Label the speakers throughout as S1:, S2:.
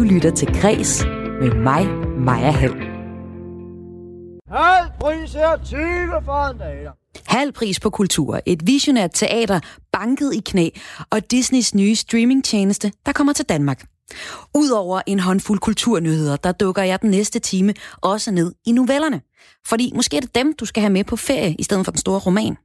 S1: Du lytter til Græs med mig, Maja Hall.
S2: Halv pris er 20 for en dag.
S1: Halv pris på kultur, et visionært teater banket i knæ og Disneys nye streamingtjeneste, der kommer til Danmark. Udover en håndfuld kulturnyheder, der dukker jeg den næste time også ned i novellerne. Fordi måske er det dem, du skal have med på ferie, i stedet for den store roman.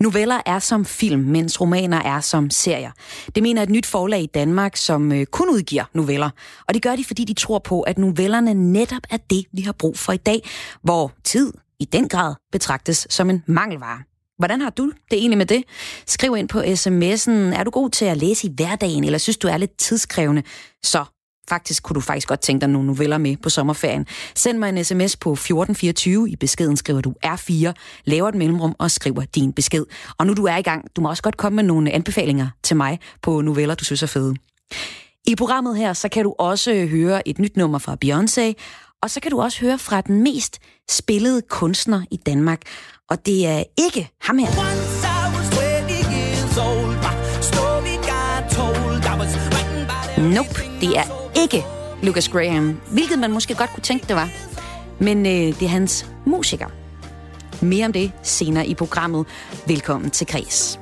S1: Noveller er som film, mens romaner er som serier. Det mener et nyt forlag i Danmark, som øh, kun udgiver noveller. Og det gør de, fordi de tror på, at novellerne netop er det, vi har brug for i dag, hvor tid i den grad betragtes som en mangelvare. Hvordan har du det egentlig med det? Skriv ind på sms'en. Er du god til at læse i hverdagen, eller synes du er lidt tidskrævende? Så faktisk kunne du faktisk godt tænke dig nogle noveller med på sommerferien. Send mig en sms på 1424. I beskeden skriver du R4, laver et mellemrum og skriver din besked. Og nu du er i gang, du må også godt komme med nogle anbefalinger til mig på noveller, du synes er fede. I programmet her, så kan du også høre et nyt nummer fra Beyoncé, og så kan du også høre fra den mest spillede kunstner i Danmark. Og det er ikke ham her. Nope, det er ikke Lucas Graham, hvilket man måske godt kunne tænke, det var. Men øh, det er hans musiker. Mere om det senere i programmet. Velkommen til Kreds.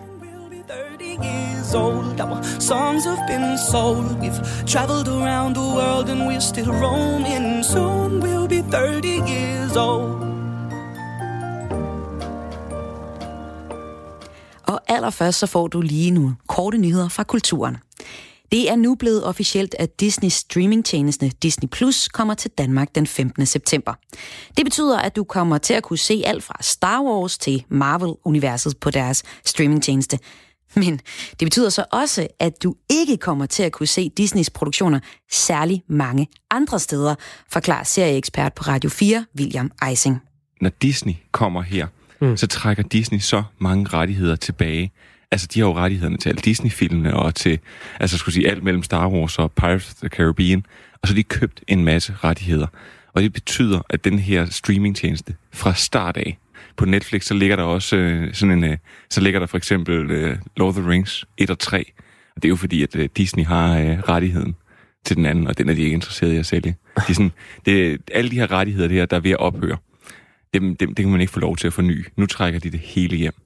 S1: years old. Our songs have been sold. We've traveled around the world and we're still roaming. Soon we'll be 30 years old. Og allerførst så får du lige nu korte nyheder fra kulturen. Det er nu blevet officielt, at Disneys streamingtjeneste Disney Plus kommer til Danmark den 15. september. Det betyder, at du kommer til at kunne se alt fra Star Wars til Marvel-universet på deres streamingtjeneste. Men det betyder så også, at du ikke kommer til at kunne se Disneys produktioner særlig mange andre steder, forklarer serieekspert på Radio 4, William Eising.
S3: Når Disney kommer her, mm. så trækker Disney så mange rettigheder tilbage. Altså, de har jo rettighederne til alle Disney-filmene og til, altså, skulle sige, alt mellem Star Wars og Pirates of the Caribbean. Og så har de købt en masse rettigheder. Og det betyder, at den her streamingtjeneste fra start af på Netflix, så ligger der også øh, sådan en, øh, så ligger der for eksempel øh, Lord of the Rings 1 og 3. Og det er jo fordi, at øh, Disney har øh, rettigheden til den anden, og den er de ikke interesseret i at sælge. De er sådan, det, alle de her rettigheder, der, der er ved at ophøre, dem, dem, det kan man ikke få lov til at forny. Nu trækker de det hele hjem.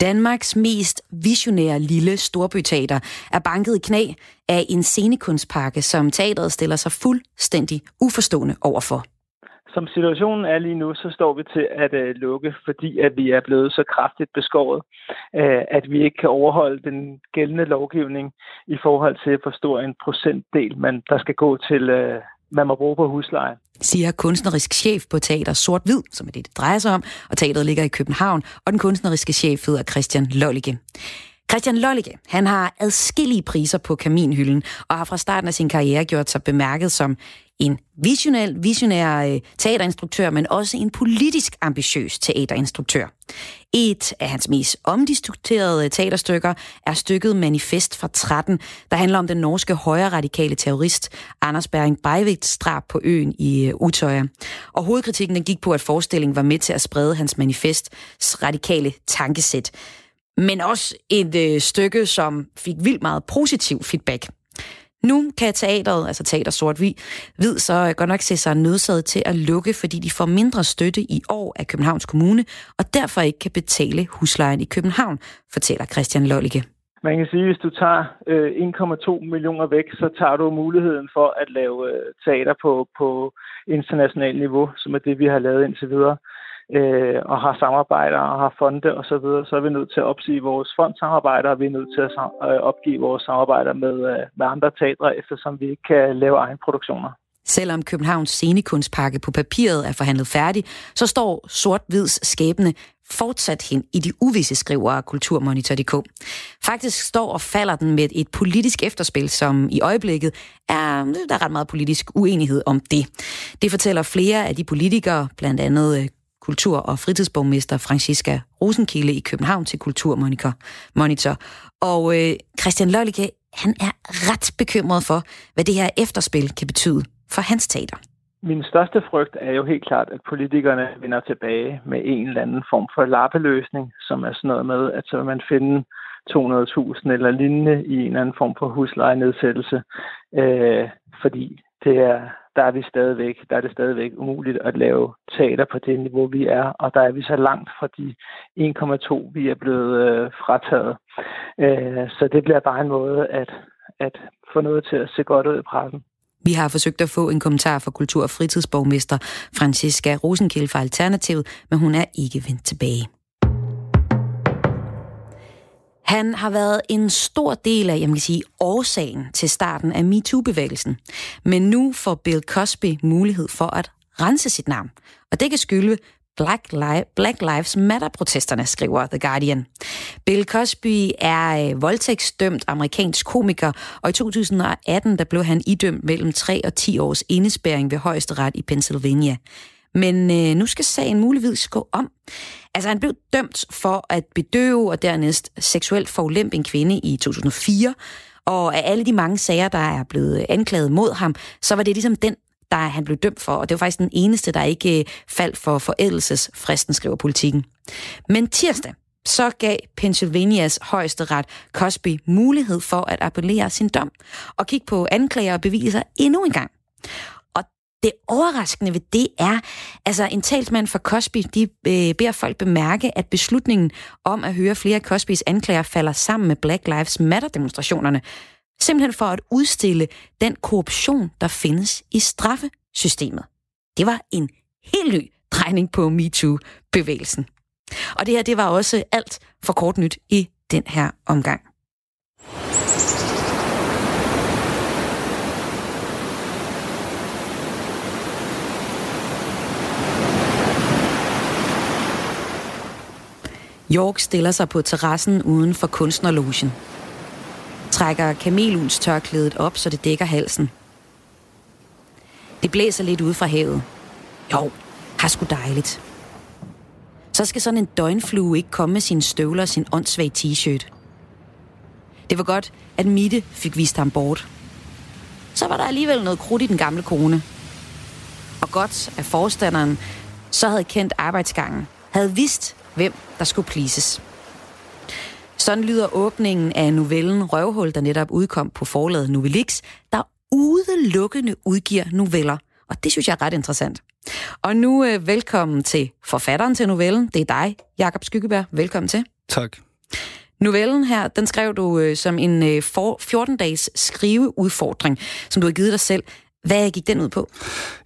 S1: Danmarks mest visionære lille storbyteater er banket i knæ af en scenekunstpakke, som teateret stiller sig fuldstændig uforstående overfor.
S4: Som situationen er lige nu, så står vi til at øh, lukke, fordi at vi er blevet så kraftigt beskåret, øh, at vi ikke kan overholde den gældende lovgivning i forhold til, hvor stor en procentdel man, der skal gå til, øh, man må bruge på husleje.
S1: Siger kunstnerisk chef på Teater Sort Hvid, som er det, det drejer sig om, og teateret ligger i København, og den kunstneriske chef hedder Christian Lollige. Christian Lollige, han har adskillige priser på kaminhylden, og har fra starten af sin karriere gjort sig bemærket som en visionær, visionær øh, teaterinstruktør, men også en politisk ambitiøs teaterinstruktør. Et af hans mest omdiskuterede øh, teaterstykker er stykket Manifest fra 13, der handler om den norske højre radikale terrorist Anders Bering Breiviks drab på øen i øh, Utøya. Og hovedkritikken den gik på, at forestillingen var med til at sprede hans manifests radikale tankesæt. Men også et øh, stykke, som fik vildt meget positiv feedback. Nu kan teateret, altså Teater Sort Hvid, Hvid så øh, godt nok se sig nødsaget til at lukke, fordi de får mindre støtte i år af Københavns Kommune, og derfor ikke kan betale huslejen i København, fortæller Christian Lollige.
S4: Man kan sige, at hvis du tager øh, 1,2 millioner væk, så tager du muligheden for at lave øh, teater på, på internationalt niveau, som er det, vi har lavet indtil videre øh, og har samarbejder og har fonde og så videre, så er vi nødt til at opsige vores fondsamarbejder, og vi er nødt til at øh, opgive vores samarbejder med, øh, med andre teatre, eftersom vi ikke kan lave egen produktioner.
S1: Selvom Københavns scenekunstpakke på papiret er forhandlet færdig, så står sort-hvids skæbne fortsat hen i de uvisse skriver af Kulturmonitor.dk. Faktisk står og falder den med et politisk efterspil, som i øjeblikket er, der er ret meget politisk uenighed om det. Det fortæller flere af de politikere, blandt andet øh, kultur- og fritidsborgmester Francisca Rosenkilde i København til Kulturmonitor. Monitor. Og øh, Christian Lollike, han er ret bekymret for, hvad det her efterspil kan betyde for hans teater.
S4: min største frygt er jo helt klart, at politikerne vender tilbage med en eller anden form for lappeløsning, som er sådan noget med, at så vil man finde 200.000 eller lignende i en eller anden form for huslejenedsættelse, øh, fordi det er, der er vi stadigvæk, der er det stadigvæk umuligt at lave teater på det niveau, vi er, og der er vi så langt fra de 1,2, vi er blevet øh, frataget. Øh, så det bliver bare en måde at, at få noget til at se godt ud i pressen.
S1: Vi har forsøgt at få en kommentar fra kultur- og fritidsborgmester Franziska Rosenkilde fra Alternativet, men hun er ikke vendt tilbage. Han har været en stor del af, jeg kan sige, årsagen til starten af MeToo-bevægelsen. Men nu får Bill Cosby mulighed for at rense sit navn. Og det kan skylde Black, Li- Black Lives Matter-protesterne, skriver The Guardian. Bill Cosby er øh, voldtægtsdømt amerikansk komiker, og i 2018 der blev han idømt mellem 3 og 10 års indespæring ved højesteret i Pennsylvania. Men øh, nu skal sagen muligvis gå om. Altså, han blev dømt for at bedøve og dernæst seksuelt forulempe en kvinde i 2004. Og af alle de mange sager, der er blevet øh, anklaget mod ham, så var det ligesom den, der han blev dømt for. Og det var faktisk den eneste, der ikke øh, faldt for forældelsesfristen, skriver politikken. Men tirsdag, så gav Pennsylvanias højeste ret Cosby mulighed for at appellere sin dom og kigge på anklager og beviser endnu en gang det overraskende ved det er, altså en talsmand for Cosby, de øh, beder folk bemærke, at beslutningen om at høre flere Cosbys anklager falder sammen med Black Lives Matter-demonstrationerne. Simpelthen for at udstille den korruption, der findes i straffesystemet. Det var en helt ny drejning på MeToo-bevægelsen. Og det her, det var også alt for kort nyt i den her omgang. York stiller sig på terrassen uden for kunstnerlogen. Trækker kameluns tørklædet op, så det dækker halsen. Det blæser lidt ud fra havet. Jo, har sgu dejligt. Så skal sådan en døgnflue ikke komme med sine støvler og sin åndssvage t-shirt. Det var godt, at Mitte fik vist ham bort. Så var der alligevel noget krudt i den gamle kone. Og godt, at forstanderen så havde kendt arbejdsgangen, havde vidst, hvem der skulle pleases. Sådan lyder åbningen af novellen Røvhul, der netop udkom på forlaget Novellix, der udelukkende udgiver noveller. Og det synes jeg er ret interessant. Og nu øh, velkommen til forfatteren til novellen. Det er dig, Jakob Skyggeberg. Velkommen til.
S5: Tak.
S1: Novellen her, den skrev du øh, som en øh, 14-dages skriveudfordring, som du har givet dig selv. Hvad gik den ud på?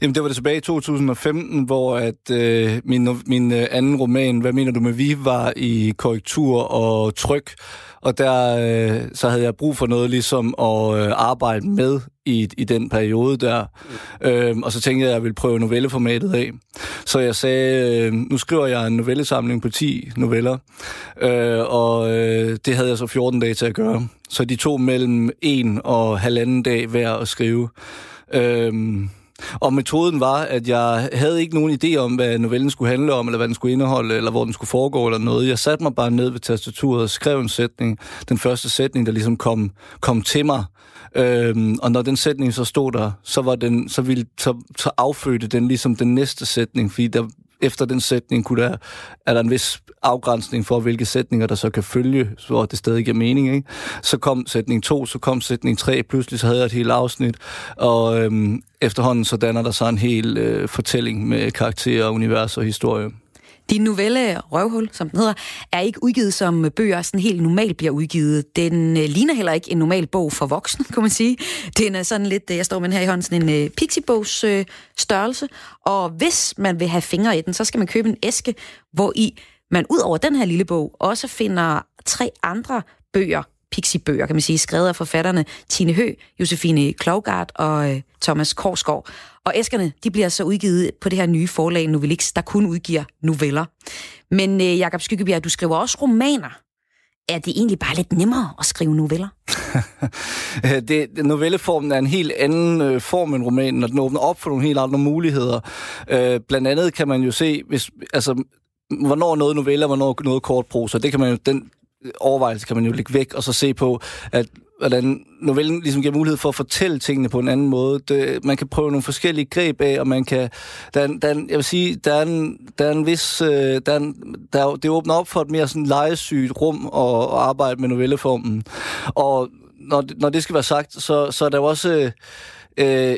S5: Jamen, det var det tilbage i 2015, hvor at øh, min, min øh, anden roman, Hvad mener du med vi, var i korrektur og tryk. Og der øh, så havde jeg brug for noget ligesom at øh, arbejde med i, i den periode der. Mm. Øhm, og så tænkte jeg, at jeg ville prøve novelleformatet af. Så jeg sagde, øh, nu skriver jeg en novellesamling på 10 noveller. Øh, og øh, det havde jeg så 14 dage til at gøre. Så de tog mellem en og halvanden dag hver at skrive. Øhm, og metoden var, at jeg havde ikke nogen idé om, hvad novellen skulle handle om, eller hvad den skulle indeholde, eller hvor den skulle foregå, eller noget. Jeg satte mig bare ned ved tastaturet og skrev en sætning. Den første sætning, der ligesom kom, kom til mig. Øhm, og når den sætning så stod der, så, var den, så, ville, så, så affødte den ligesom den næste sætning, fordi der, efter den sætning kunne der, er der en vis afgrænsning for, hvilke sætninger der så kan følge, så det stadig giver mening. Ikke? Så kom sætning 2, så kom sætning 3, pludselig så havde jeg et helt afsnit, og øhm, efterhånden så danner der sig en hel øh, fortælling med karakterer, univers og historie.
S1: Din novelle Røvhul, som den hedder, er ikke udgivet som bøger sådan helt normalt bliver udgivet. Den øh, ligner heller ikke en normal bog for voksne, kan man sige. Den er sådan lidt, øh, jeg står med den her i hånden, sådan en øh, pixiebogs øh, størrelse. Og hvis man vil have fingre i den, så skal man købe en æske, hvor i man ud over den her lille bog også finder tre andre bøger, pixibøger, kan man sige, skrevet af forfatterne Tine Hø, Josefine Klogart og øh, Thomas Korsgaard. Og æskerne, de bliver så udgivet på det her nye forlag Novellix, der kun udgiver noveller. Men øh, Jakob Skyggebjerg, du skriver også romaner. Er det egentlig bare lidt nemmere at skrive noveller?
S5: Øh, det, novelleformen er en helt anden øh, form end romanen, og den åbner op for nogle helt andre muligheder. Øh, blandt andet kan man jo se, hvis, altså, hvornår noget noveller, hvornår noget kort prosa. Det kan man jo, den overvejelse kan man jo lægge væk, og så se på, at hvordan novellen ligesom giver mulighed for at fortælle tingene på en anden måde. Det, man kan prøve nogle forskellige greb af, og man kan... Der er, der er, jeg vil sige, der er en, der er en vis... Øh, der er en, der, det åbner op for et mere sådan legesygt rum at, at arbejde med novelleformen. Og når, når det skal være sagt, så, så er der jo også... Øh, Øh,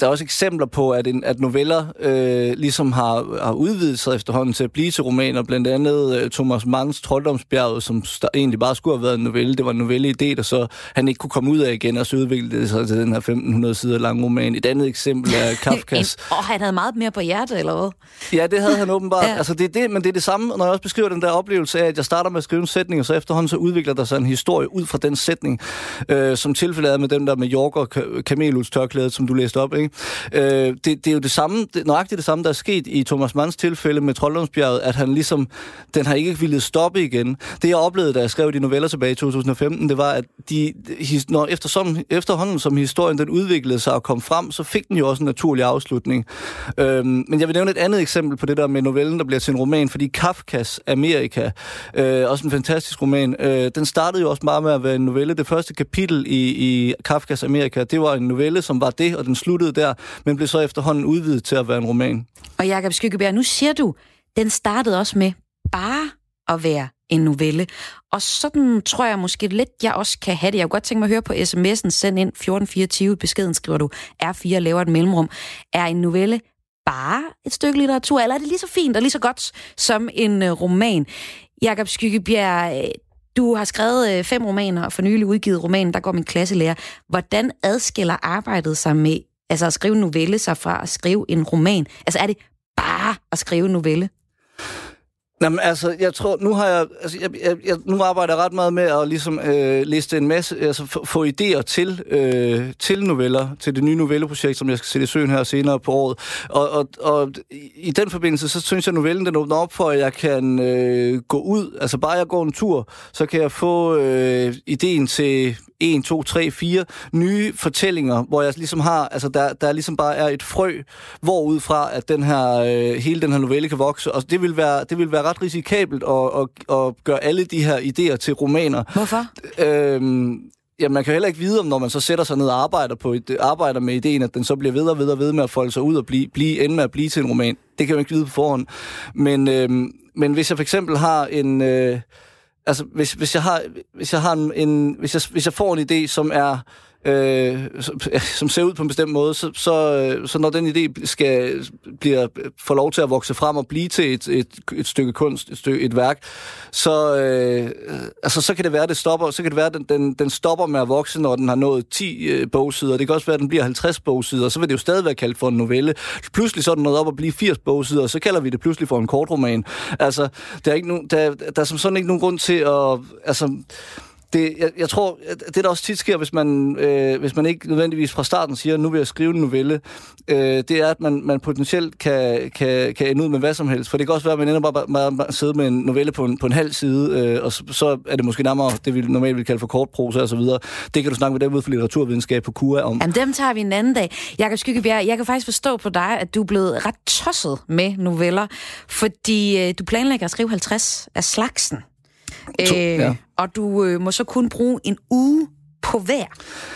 S5: der er også eksempler på, at, en, at noveller øh, ligesom har, har udvidet sig efterhånden til at blive til romaner. Blandt andet øh, Thomas Manns Trolddomsbjerget, som egentlig bare skulle have været en novelle. Det var en novelle idé, der så han ikke kunne komme ud af igen, og så udviklede det sig til den her 1500 sider lange roman. Et andet eksempel er Kafkas...
S1: og han havde meget mere på hjertet, eller hvad?
S5: Ja, det havde han åbenbart. ja. Altså, det er det, men det er det samme, når jeg også beskriver den der oplevelse af, at jeg starter med at skrive en sætning, og så efterhånden så udvikler der sig en historie ud fra den sætning, øh, som tilfældet er med dem der med York og Kamelulstør tørklædet, som du læste op. Ikke? Øh, det, det er jo det samme, det, nøjagtigt det samme, der er sket i Thomas Manns tilfælde med Trolddomsbjerget, at han ligesom, den har ikke ville stoppe igen. Det jeg oplevede, da jeg skrev de noveller tilbage i 2015, det var, at de, his, når eftersom, efterhånden som historien den udviklede sig og kom frem, så fik den jo også en naturlig afslutning. Øh, men jeg vil nævne et andet eksempel på det der med novellen, der bliver til en roman, fordi Kafkas Amerika, øh, også en fantastisk roman, øh, den startede jo også meget med at være en novelle. Det første kapitel i, i Kafkas Amerika, det var en novelle, som var det, og den sluttede der, men blev så efterhånden udvidet til at være en roman.
S1: Og Jakob Skyggebjerg, nu siger du, den startede også med bare at være en novelle. Og sådan tror jeg måske lidt, jeg også kan have det. Jeg kunne godt tænke mig at høre på sms'en, send ind 1424, beskeden skriver du, R4 laver et mellemrum. Er en novelle bare et stykke litteratur, eller er det lige så fint og lige så godt som en øh, roman? Jakob Skyggebjerg, øh, du har skrevet øh, fem romaner og for nylig udgivet romanen, der går min klasselærer. Hvordan adskiller arbejdet sig med altså at skrive en novelle sig fra at skrive en roman? Altså er det bare at skrive en novelle?
S5: Jamen, altså, jeg tror, nu har jeg, altså, jeg, jeg, jeg nu arbejder jeg ret meget med at ligesom øh, liste en masse, altså få, få idéer til, øh, til noveller, til det nye novelleprojekt, som jeg skal sætte i søen her senere på året. Og, og, og i den forbindelse, så synes jeg, at novellen den åbner op for, at jeg kan øh, gå ud, altså bare jeg går en tur, så kan jeg få øh, ideen til 1, 2, 3, 4 nye fortællinger, hvor jeg ligesom har, altså der, der ligesom bare er et frø, hvorud fra, at den her, øh, hele den her novelle kan vokse. Og det vil være, det vil være ret risikabelt at, at, at gøre alle de her idéer til romaner.
S1: Hvorfor?
S5: Øhm, Ja, man kan heller ikke vide, om når man så sætter sig ned og arbejder, på et, arbejder med ideen, at den så bliver ved og ved og ved med at folde sig ud og blive, blive, ende med at blive til en roman. Det kan man ikke vide på forhånd. Men, øhm, men hvis jeg for eksempel har en... Øh, altså, hvis, hvis jeg har, hvis jeg har en, en hvis, jeg, hvis jeg får en idé, som er øh, som ser ud på en bestemt måde, så, så, øh, så når den idé skal, bliver, får lov til at vokse frem og blive til et, et, et stykke kunst, et, stykke, et værk, så, øh, altså, så kan det være, det stopper, så kan det være, den, den, den stopper med at vokse, når den har nået 10 øh, bogsider. Det kan også være, at den bliver 50 bogsider, så vil det jo stadig være kaldt for en novelle. Pludselig så er den nået op at blive 80 bogsider, og så kalder vi det pludselig for en kortroman. Altså, der er, ikke no, der, der er som sådan ikke nogen grund til at... Altså, det, jeg, jeg tror, det der også tit sker, hvis man, øh, hvis man ikke nødvendigvis fra starten siger, nu vil jeg skrive en novelle, øh, det er, at man, man potentielt kan, kan, kan ende ud med hvad som helst. For det kan også være, at man ender bare, med at sidde med en novelle på en, på en halv side, øh, og så, så er det måske nærmere det, vi normalt vil kalde for kortprosa og så videre. Det kan du snakke med dem ud for litteraturvidenskab på KUA om.
S1: Jamen, dem tager vi en anden dag. Jakob Skyggebjerg, jeg kan faktisk forstå på dig, at du er blevet ret tosset med noveller, fordi øh, du planlægger at skrive 50 af slagsen. To, øh, ja. Og du øh, må så kun bruge en uge på hver.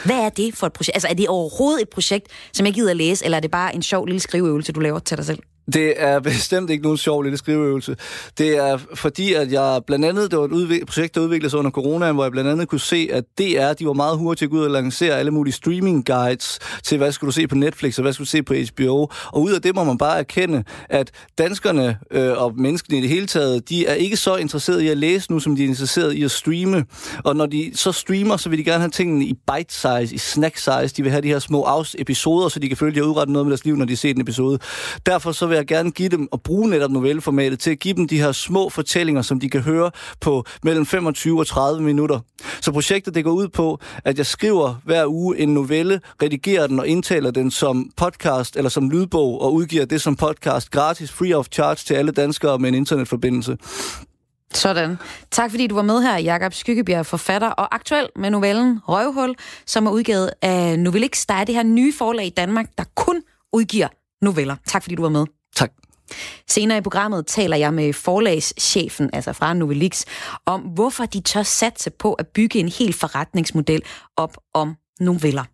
S1: Hvad er det for et projekt? Altså, er det overhovedet et projekt, som jeg gider at læse, eller er det bare en sjov lille skriveøvelse, du laver til dig selv?
S5: Det er bestemt ikke nogen sjov lille skriveøvelse. Det er fordi, at jeg blandt andet, det var et udvik- projekt, der udviklede sig under corona, hvor jeg blandt andet kunne se, at DR, de var meget hurtige til at gå ud og lancere alle mulige streaming guides til, hvad skulle du se på Netflix, og hvad skulle du se på HBO. Og ud af det må man bare erkende, at danskerne øh, og menneskene i det hele taget, de er ikke så interesserede i at læse nu, som de er interesserede i at streame. Og når de så streamer, så vil de gerne have tingene i bite size, i snack size. De vil have de her små episoder, så de kan føle, at de har udrettet noget med deres liv, når de ser en episode. Derfor så vil jeg gerne give dem og bruge netop novelleformatet til at give dem de her små fortællinger, som de kan høre på mellem 25 og 30 minutter. Så projektet det går ud på, at jeg skriver hver uge en novelle, redigerer den og indtaler den som podcast eller som lydbog og udgiver det som podcast gratis, free of charge til alle danskere med en internetforbindelse.
S1: Sådan. Tak fordi du var med her, Jakob Skyggebjerg, forfatter og aktuel med novellen Røvhul, som er udgivet af Novelix. Der er det her nye forlag i Danmark, der kun udgiver noveller. Tak fordi du var med.
S5: Tak.
S1: Senere i programmet taler jeg med forlagschefen, altså fra Novelix, om hvorfor de tør satse på at bygge en helt forretningsmodel op om noveller.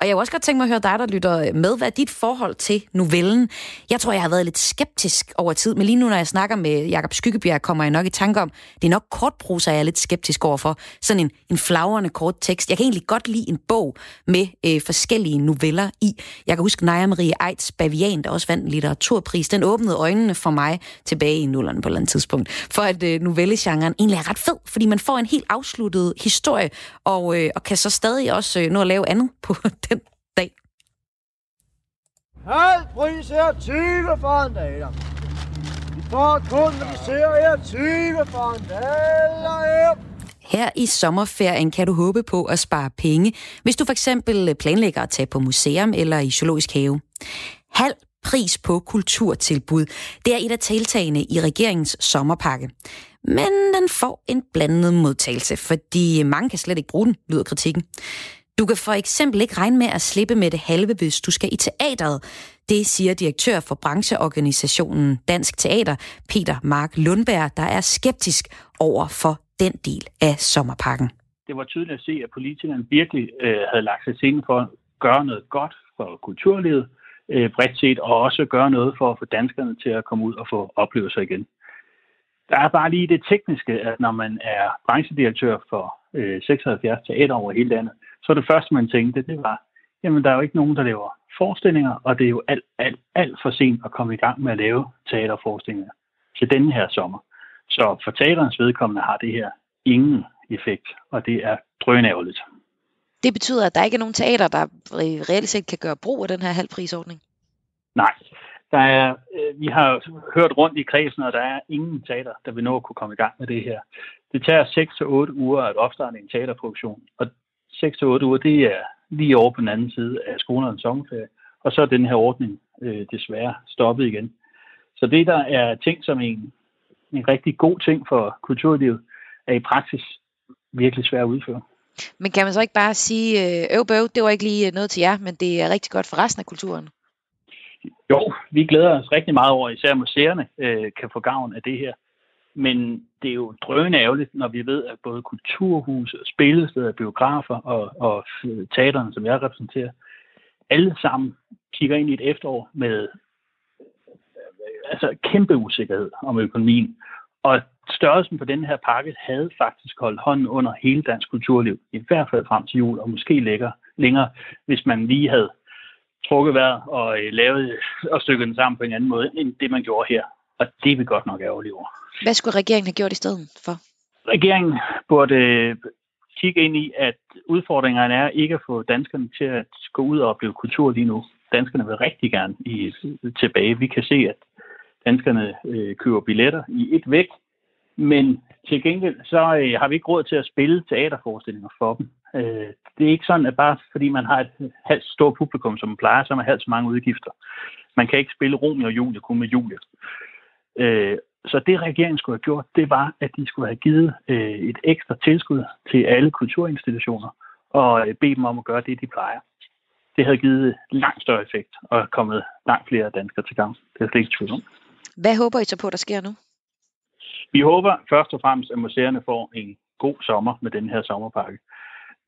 S1: Og jeg kunne også godt tænke mig at høre dig, der lytter med. Hvad er dit forhold til novellen? Jeg tror, jeg har været lidt skeptisk over tid, men lige nu, når jeg snakker med Jakob Skyggebjerg, kommer jeg nok i tanke om, det er nok kortprosa, jeg er lidt skeptisk overfor. Sådan en, en flagrende kort tekst. Jeg kan egentlig godt lide en bog med øh, forskellige noveller i. Jeg kan huske Naja Marie Eids Bavian, der også vandt en litteraturpris. Den åbnede øjnene for mig tilbage i nullerne på et eller andet tidspunkt. For at øh, novellegenren egentlig er ret fed, fordi man får en helt afsluttet historie, og, øh, og kan så stadig også øh, nå at lave andet på den dag.
S2: Halv pris er 20 for en dag. Vi får kun, når vi ser her 20 for en dag.
S1: Her i sommerferien kan du håbe på at spare penge, hvis du for eksempel planlægger at tage på museum eller i zoologisk have. Halv pris på kulturtilbud. Det er et af tiltagene i regeringens sommerpakke. Men den får en blandet modtagelse, fordi mange kan slet ikke bruge den, lyder kritikken. Du kan for eksempel ikke regne med at slippe med det halve, hvis du skal i teateret. Det siger direktør for brancheorganisationen Dansk Teater, Peter Mark Lundberg, der er skeptisk over for den del af sommerpakken.
S6: Det var tydeligt at se, at politikerne virkelig øh, havde lagt sig til for at gøre noget godt for kulturlivet øh, bredt set, og også gøre noget for at få danskerne til at komme ud og få oplevelser igen. Der er bare lige det tekniske, at når man er branchedirektør for øh, 76 teater over hele landet, så det første, man tænkte, det var, jamen der er jo ikke nogen, der laver forestillinger, og det er jo alt, alt, alt for sent at komme i gang med at lave teaterforestillinger til denne her sommer. Så for teaterens vedkommende har det her ingen effekt, og det er drønærveligt.
S7: Det betyder, at der ikke er nogen teater, der reelt set kan gøre brug af den her halvprisordning?
S6: Nej. Der er, øh, vi har hørt rundt i kredsen, og der er ingen teater, der vil nå at kunne komme i gang med det her. Det tager 6-8 uger at opstarte en teaterproduktion, og 6-8 uger, det er lige over på den anden side af skolernes sommerferie. Og så er den her ordning øh, desværre stoppet igen. Så det, der er ting som en, en rigtig god ting for kulturlivet, er i praksis virkelig svært at udføre.
S7: Men kan man så ikke bare sige, øh, øv bøv, det var ikke lige noget til jer, men det er rigtig godt for resten af kulturen?
S6: Jo, vi glæder os rigtig meget over, især museerne øh, kan få gavn af det her. Men det er jo drønende ærgerligt, når vi ved, at både kulturhuse, spillesteder, biografer og, og øh, teaterne, som jeg repræsenterer, alle sammen kigger ind i et efterår med øh, altså kæmpe usikkerhed om økonomien. Og størrelsen på den her pakke havde faktisk holdt hånden under hele dansk kulturliv, i hvert fald frem til jul, og måske længere, længere hvis man lige havde trukket vejret og øh, lavet øh, og stykket den sammen på en anden måde, end det man gjorde her. Og det er vi godt nok ærgerlige over.
S7: Hvad skulle regeringen have gjort i stedet for?
S6: Regeringen burde øh, kigge ind i, at udfordringerne er ikke at få danskerne til at gå ud og opleve kultur lige nu. Danskerne vil rigtig gerne i, tilbage. Vi kan se, at danskerne øh, køber billetter i et væk, men til gengæld så øh, har vi ikke råd til at spille teaterforestillinger for dem. Øh, det er ikke sådan, at bare fordi man har et halvt stort publikum, som man plejer, så har man halvt så mange udgifter. Man kan ikke spille Romeo og Julie kun med Julie. Øh, så det regeringen skulle have gjort, det var, at de skulle have givet øh, et ekstra tilskud til alle kulturinstitutioner og øh, bede dem om at gøre det, de plejer. Det havde givet langt større effekt og kommet langt flere danskere til gang. Det er slet ikke tvivl om.
S7: Hvad håber I så på, der sker nu?
S6: Vi håber først og fremmest, at museerne får en god sommer med den her sommerpakke.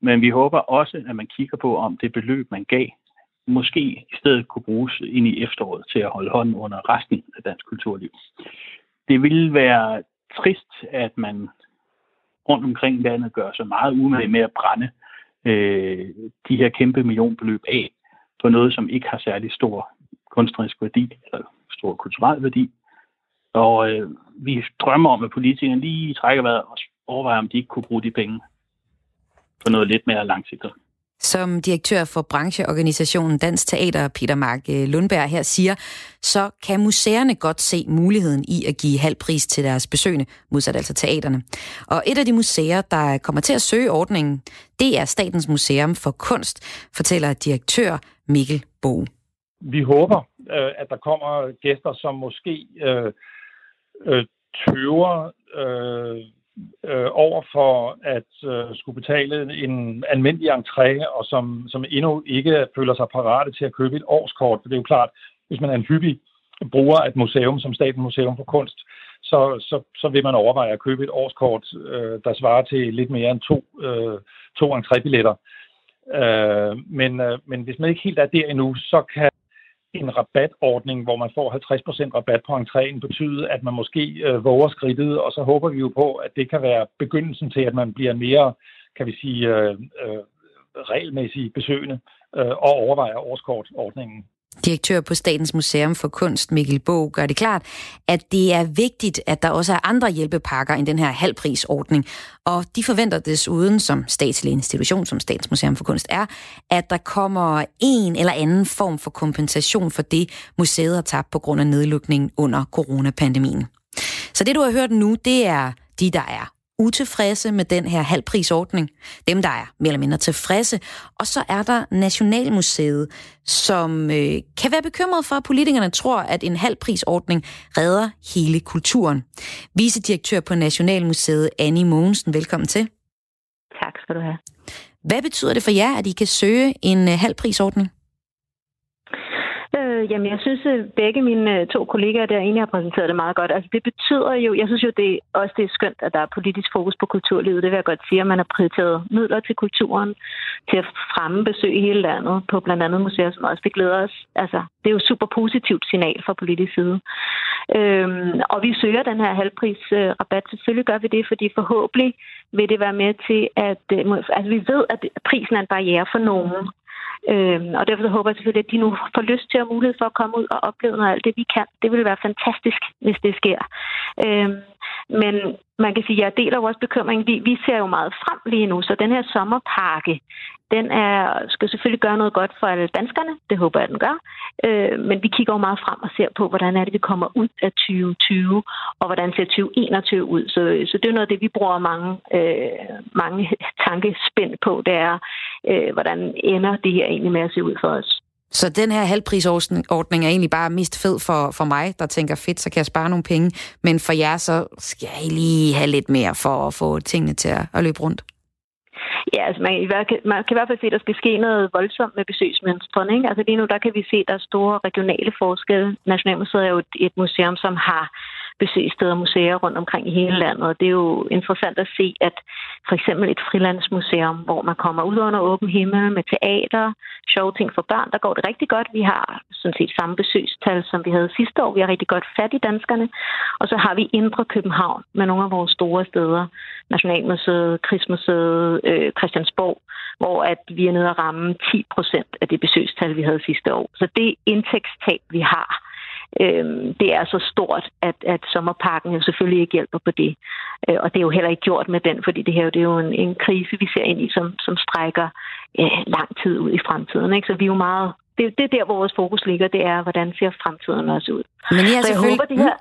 S6: Men vi håber også, at man kigger på, om det beløb, man gav, måske i stedet kunne bruges ind i efteråret til at holde hånden under resten af dansk kulturliv. Det ville være trist, at man rundt omkring landet gør så meget umage med at brænde øh, de her kæmpe millionbeløb af på noget, som ikke har særlig stor kunstnerisk værdi eller stor kulturel værdi. Og øh, vi drømmer om, at politikerne lige trækker vejret og overvejer, om de ikke kunne bruge de penge på noget lidt mere langsigtet.
S1: Som direktør for brancheorganisationen Dansk Teater, Peter Mark øh, Lundberg her siger, så kan museerne godt se muligheden i at give halv pris til deres besøgende, modsat altså teaterne. Og et af de museer, der kommer til at søge ordningen, det er Statens Museum for Kunst, fortæller direktør Mikkel Bo.
S8: Vi håber, øh, at der kommer gæster, som måske øh, øh, tøver øh, øh, over for at øh, skulle betale en almindelig entré, og som, som endnu ikke føler sig parate til at købe et årskort. For det er jo klart, hvis man er en hyppig bruger et museum som Statens Museum for Kunst, så, så, så vil man overveje at købe et årskort, øh, der svarer til lidt mere end to, øh, to entrébilletter. Øh, men, øh, men hvis man ikke helt er der endnu, så kan en rabatordning, hvor man får 50% rabat på entréen, betyde, at man måske øh, våger skridtet, og så håber vi jo på, at det kan være begyndelsen til, at man bliver mere, kan vi sige, øh, øh, regelmæssige besøgende øh, og overvejer årskortordningen.
S1: Direktør på Statens Museum for Kunst, Mikkel Bog, gør det klart, at det er vigtigt, at der også er andre hjælpepakker end den her halvprisordning. Og de forventer desuden, som statslig institution, som Statens Museum for Kunst er, at der kommer en eller anden form for kompensation for det, museet har tabt på grund af nedlukningen under coronapandemien. Så det, du har hørt nu, det er de, der er utilfredse med den her halvprisordning. Dem, der er mere eller mindre tilfredse. Og så er der Nationalmuseet, som øh, kan være bekymret for, at politikerne tror, at en halvprisordning redder hele kulturen. Vicedirektør på Nationalmuseet, Annie Mogensen, velkommen til.
S9: Tak skal du have.
S1: Hvad betyder det for jer, at I kan søge en øh, halvprisordning?
S9: Jamen, jeg synes, at begge mine øh, to kollegaer der egentlig har præsenteret det meget godt. Altså, det betyder jo, jeg synes jo det, også, det er skønt, at der er politisk fokus på kulturlivet. Det vil jeg godt sige, at man har prioriteret midler til kulturen, til at fremme besøg i hele landet på blandt andet museer, som også det glæder os. Altså, det er jo super positivt signal fra politisk side. Øhm, og vi søger den her halvprisrabat. Selvfølgelig gør vi det, fordi forhåbentlig vil det være med til, at øh, altså, vi ved, at prisen er en barriere for nogen. Øhm, og derfor så håber jeg selvfølgelig, at de nu får lyst til at mulighed for at komme ud og opleve noget af alt det, vi kan. Det ville være fantastisk, hvis det sker. Øhm, men man kan sige, at jeg deler vores bekymring. Vi, vi ser jo meget frem lige nu, så den her sommerpakke, den er, skal selvfølgelig gøre noget godt for alle danskerne. Det håber jeg, den gør. Øh, men vi kigger jo meget frem og ser på, hvordan er det, vi kommer ud af 2020, og hvordan ser 2021 ud. Så, så det er noget af det, vi bruger mange, øh, mange tankespænd på. Det er, øh, hvordan ender det her egentlig med at se ud for os.
S1: Så den her halvprisordning er egentlig bare mest fed for, for mig, der tænker, fedt, så kan jeg spare nogle penge. Men for jer, så skal I lige have lidt mere for at få tingene til at, at løbe rundt.
S9: Ja, altså man, man kan i hvert fald se, at der skal ske noget voldsomt med besøgsmønstrene. Ikke? Altså lige nu, der kan vi se, at der er store regionale forskelle. Nationalmuseet er jo et, et museum, som har besøgssteder og museer rundt omkring i hele landet. Og det er jo interessant at se, at for eksempel et frilandsmuseum, hvor man kommer ud under åben himmel med teater, sjove ting for børn, der går det rigtig godt. Vi har sådan set samme besøgstal, som vi havde sidste år. Vi har rigtig godt fat i danskerne. Og så har vi Indre København med nogle af vores store steder. Nationalmuseet, Krigsmuseet, øh, Christiansborg, hvor at vi er nede at ramme 10 procent af det besøgstal, vi havde sidste år. Så det indtægtstab, vi har, øh, det er så stort, at, at sommerparken jo selvfølgelig ikke hjælper på det. Øh, og det er jo heller ikke gjort med den, fordi det her det er jo en, en krise, vi ser ind i, som, som strækker øh, lang tid ud i fremtiden. Ikke? Så vi er jo meget det, det er der, hvor vores fokus ligger, det er, hvordan ser fremtiden også ud.
S1: Men jeg
S9: så jeg håber, det her,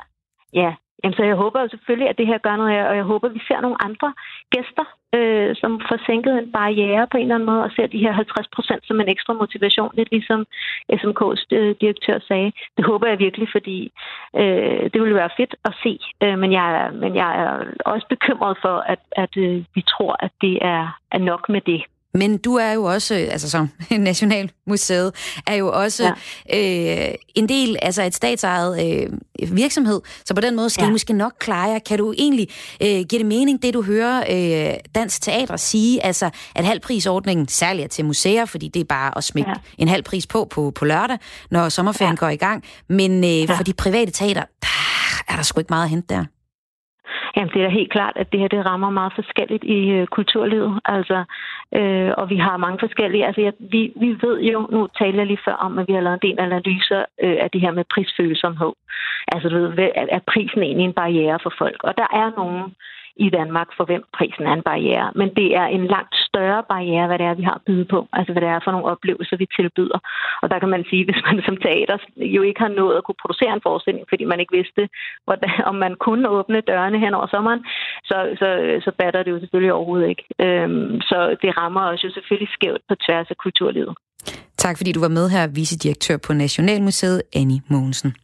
S9: ja, Jamen, så jeg håber jo selvfølgelig, at det her gør noget, og jeg håber, at vi ser nogle andre gæster, øh, som får sænket en barriere på en eller anden måde, og ser de her 50 procent som en ekstra motivation, lidt ligesom SMK's øh, direktør sagde. Det håber jeg virkelig, fordi øh, det ville være fedt at se, øh, men, jeg, men jeg er også bekymret for, at, at øh, vi tror, at det er, er nok med det.
S1: Men du er jo også, altså som Nationalmuseet, er jo også ja. øh, en del, altså et statsejet øh, virksomhed, så på den måde skal ja. I måske nok klare jer. Kan du egentlig øh, give det mening, det du hører øh, Dansk Teater sige, altså at halvprisordningen særligt er til museer, fordi det er bare at smække ja. en halv pris på, på på lørdag, når sommerferien ja. går i gang, men øh, ja. for de private teater, der er der sgu ikke meget at hente der.
S9: Jamen, det er da helt klart, at det her det rammer meget forskelligt i øh, kulturlivet. Altså, øh, og vi har mange forskellige... Altså, jeg, vi, vi ved jo, nu taler jeg lige før om, at vi har lavet en del analyser øh, af det her med prisfølsomhed. Altså, du ved, er prisen egentlig en barriere for folk? Og der er nogen i Danmark, for hvem prisen er en barriere. Men det er en langt større barriere, hvad det er, vi har at byde på. Altså, hvad det er for nogle oplevelser, vi tilbyder. Og der kan man sige, hvis man som teater jo ikke har nået at kunne producere en forestilling, fordi man ikke vidste, hvordan, om man kunne åbne dørene hen over sommeren, så, så, så batter det jo selvfølgelig overhovedet ikke. Øhm, så det rammer os jo selvfølgelig skævt på tværs af kulturlivet.
S1: Tak fordi du var med her, vicedirektør på Nationalmuseet, Annie Mogensen.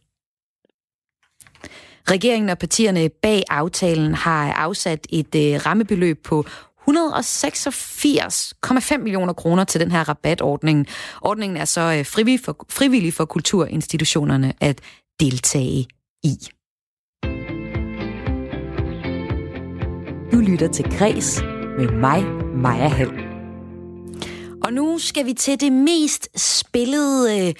S1: Regeringen og partierne bag aftalen har afsat et øh, rammebeløb på 186,5 millioner kroner til den her rabatordning. Ordningen er så øh, frivillig for, frivillig for kulturinstitutionerne at deltage i. Du lytter til Græs med mig, Maja Hall. Og nu skal vi til det mest spillede, øh,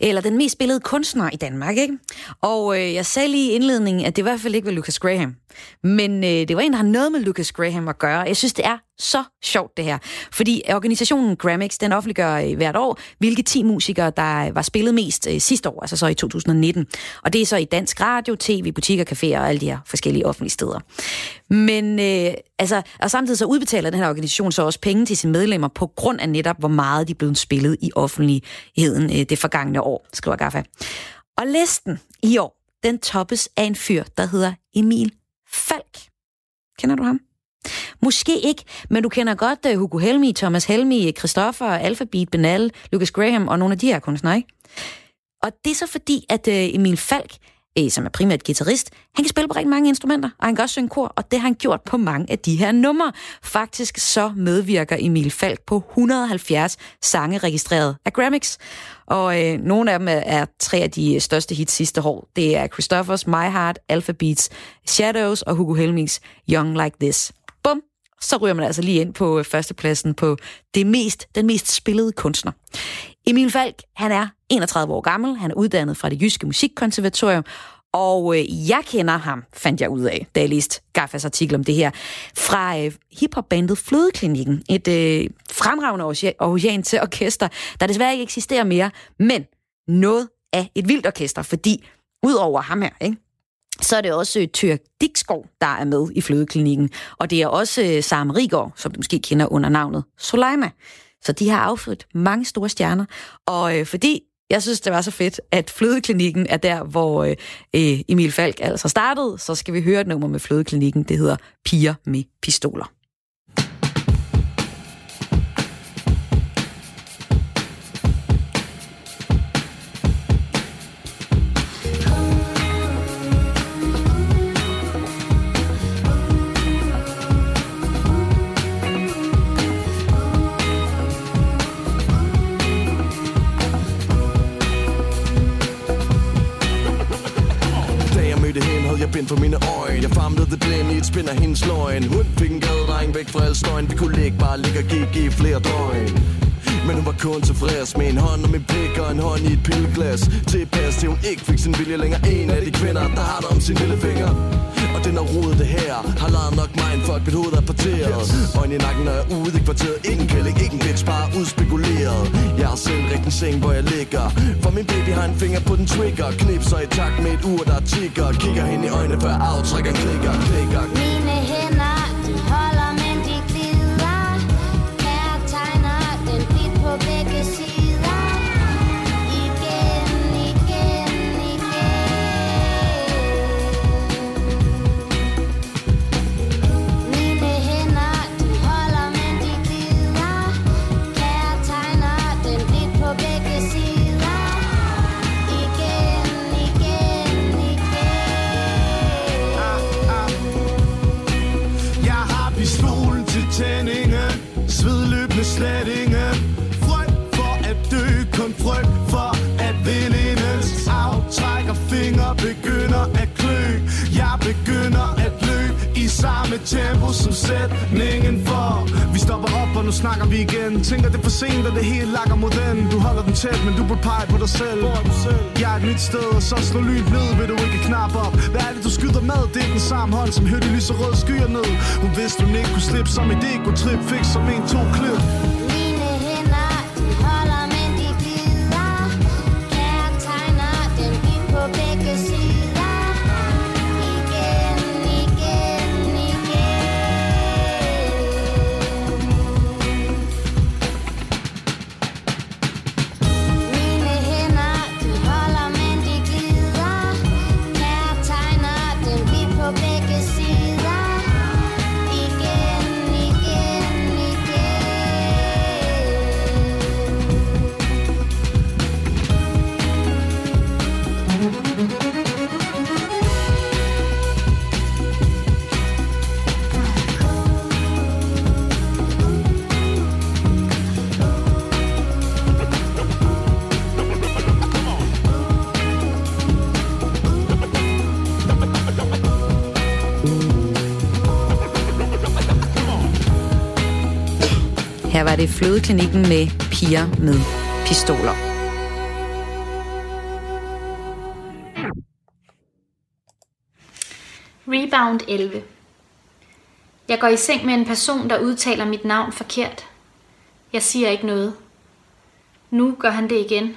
S1: eller den mest spillede kunstner i Danmark, ikke? Og øh, jeg sagde lige i indledningen, at det i hvert fald ikke var Lucas Graham. Men øh, det var en, der har noget med Lucas Graham at gøre. Jeg synes, det er så sjovt, det her. Fordi organisationen Grammix, den offentliggør øh, hvert år, hvilke 10 musikere, der øh, var spillet mest øh, sidste år, altså så i 2019. Og det er så i dansk radio, tv, butikker, caféer og alle de her forskellige offentlige steder. Men øh, altså, og samtidig så udbetaler den her organisation så også penge til sine medlemmer på grund af netop, hvor meget de er blevet spillet i offentligheden øh, det forgangne år, skriver Gaffa. Og listen i år, den toppes af en fyr, der hedder Emil Falk. Kender du ham? Måske ikke, men du kender godt uh, Hugo Helmi, Thomas Helmi, øh, Christoffer, Alphabet, Benal, Lucas Graham og nogle af de her kunstnere, ikke? Og det er så fordi, at uh, Emil Falk, uh, som er primært guitarist, han kan spille på rigtig mange instrumenter, og han kan også synge kor, og det har han gjort på mange af de her numre. Faktisk så medvirker Emil Falk på 170 sange registreret af Grammix. Og øh, nogle af dem er, er tre af de største hits sidste år. Det er Christoffers My Heart, Alphabets Shadows og Hugo Helmings Young Like This. Så ryger man altså lige ind på øh, førstepladsen på det mest, den mest spillede kunstner. Emil Falk, han er 31 år gammel, han er uddannet fra det Jyske Musikkonservatorium, og øh, jeg kender ham, fandt jeg ud af, da jeg læste Gaffas artikel om det her, fra øh, hiphopbandet Flødeklinikken. Et øh, fremragende aarhusiansk orkester, der desværre ikke eksisterer mere, men noget af et vildt orkester, fordi udover ham her, ikke, så er det også øh, Tyrk Dikskov, der er med i Flødeklinikken. Og det er også øh, Sam Rigård, som du måske kender under navnet Soleima. Så de har affødt mange store stjerner. Og øh, fordi jeg synes, det var så fedt, at Flødeklinikken er der, hvor øh, øh Emil Falk altså startede. Så skal vi høre et nummer med Flødeklinikken. Det hedder Piger med pistoler.
S10: Blinde af hendes løgn Hun fik en gadedreng væk fra al støjen Vi kunne ligge bare ligge og gik i flere døgn. Men hun var kun tilfreds med en hånd om min pik og en hånd i et pilglas. Tilpas til hun ikke fik sin vilje længere. En af de kvinder, der har det om sin lille finger og den har rodet det her Har lavet nok mig en fuck, mit hoved er parteret Øjne i nakken, når jeg er ude i kvarteret. Ikke en kælling, ikke en bitch, bare udspekuleret. Jeg har selv rigtig seng, hvor jeg ligger. For min baby har en finger på den trigger. Knipser i takt med et ur, der tigger. Kigger hen i øjnene, før aftrækker klikker, klikker.
S11: Mine hænder,
S12: tempo som sætningen for. Vi stopper op, og nu snakker vi igen. Tænker det er for sent, og det hele lakker mod den. Du holder den tæt, men du burde pege på dig selv. Hvor er du selv? Jeg er et nyt sted, og så slå lyd ned. Vil du ikke knap op? Hvad er det, du skyder med? Det er den samme hånd, som hørte lyse røde skyer ned. Hun vidste, hun ikke kunne slippe som et ego-trip Fik som en to klip.
S1: Det Flødeklinikken med piger med pistoler.
S13: Rebound 11 Jeg går i seng med en person, der udtaler mit navn forkert. Jeg siger ikke noget. Nu gør han det igen.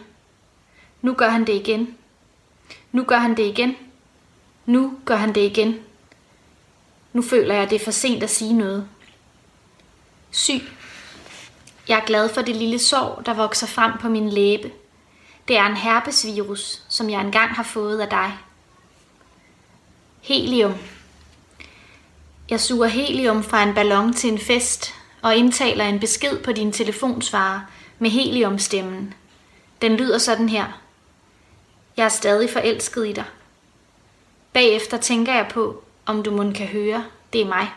S13: Nu gør han det igen. Nu gør han det igen. Nu gør han det igen. Nu føler jeg, at det er for sent at sige noget. Syg. Jeg er glad for det lille sår, der vokser frem på min læbe. Det er en herpesvirus, som jeg engang har fået af dig. Helium. Jeg suger helium fra en ballon til en fest og indtaler en besked på din telefonsvarer med heliumstemmen. Den lyder sådan her. Jeg er stadig forelsket i dig. Bagefter tænker jeg på, om du må kan høre, det er mig.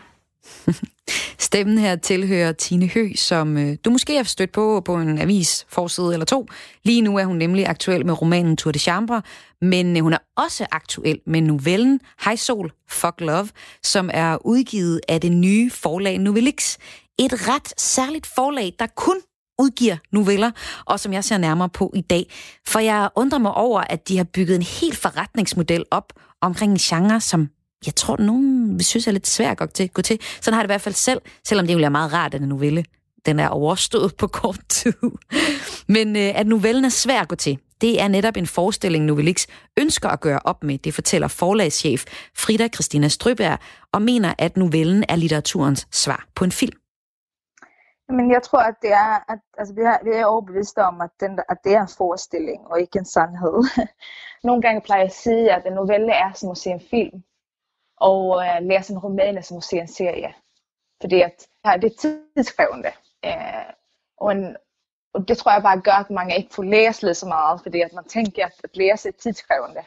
S1: Stemmen her tilhører Tine Hø, som øh, du måske har stødt på på en avis forside eller to. Lige nu er hun nemlig aktuel med romanen Tour de Chambre, men øh, hun er også aktuel med novellen High Soul, Fuck Love, som er udgivet af det nye forlag Novellix. Et ret særligt forlag, der kun udgiver noveller, og som jeg ser nærmere på i dag. For jeg undrer mig over, at de har bygget en helt forretningsmodel op omkring en genre, som jeg tror, nogen vil synes er lidt svært at gå til. Sådan har det i hvert fald selv, selvom det jo er meget rart, at en novelle den er overstået på kort tid. Men øh, at novellen er svær at gå til, det er netop en forestilling, Novellix ønsker at gøre op med. Det fortæller forlagschef Frida Christina Strøberg, og mener, at novellen er litteraturens svar på en film.
S14: Men jeg tror, at det er, at altså, vi, er, vi er overbeviste om, at, den, at det er en forestilling og ikke en sandhed. Nogle gange plejer jeg at sige, at en novelle er som at se en film, och øh, läsa en roman som att se en serie. För at, att, det är tidskrävande. Och, øh, och en, det tror jag bara gör att många inte får läsa lika mycket för det att man tänker att, att läsa är tidskrävande.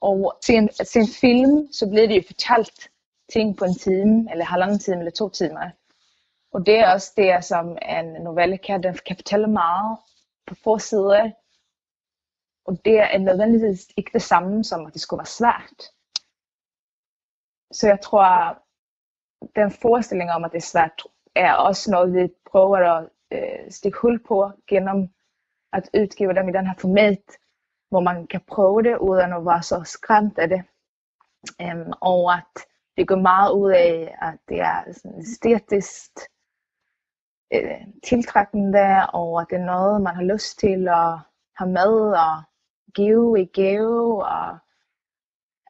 S14: Och sen, sen film, så blir det ju förtalt ting på en timme eller halvannan timme eller två timmar. Och det är också det, som en novelle kan. Den kan fortælle mycket på få sidor. Och det är nödvändigtvis inte det samme som, att det skulle vara svårt. Så jeg tror, den forestilling om, at det er svært, er også noget, vi prøver at øh, stikke hul på gennem at udgive dem i den her format, hvor man kan prøve det, uden at være så skræmt af det. Um, og at det går meget ud af, at det er sådan æstetisk øh, tiltrækkende, og at det er noget, man har lyst til at have med og give i gave, og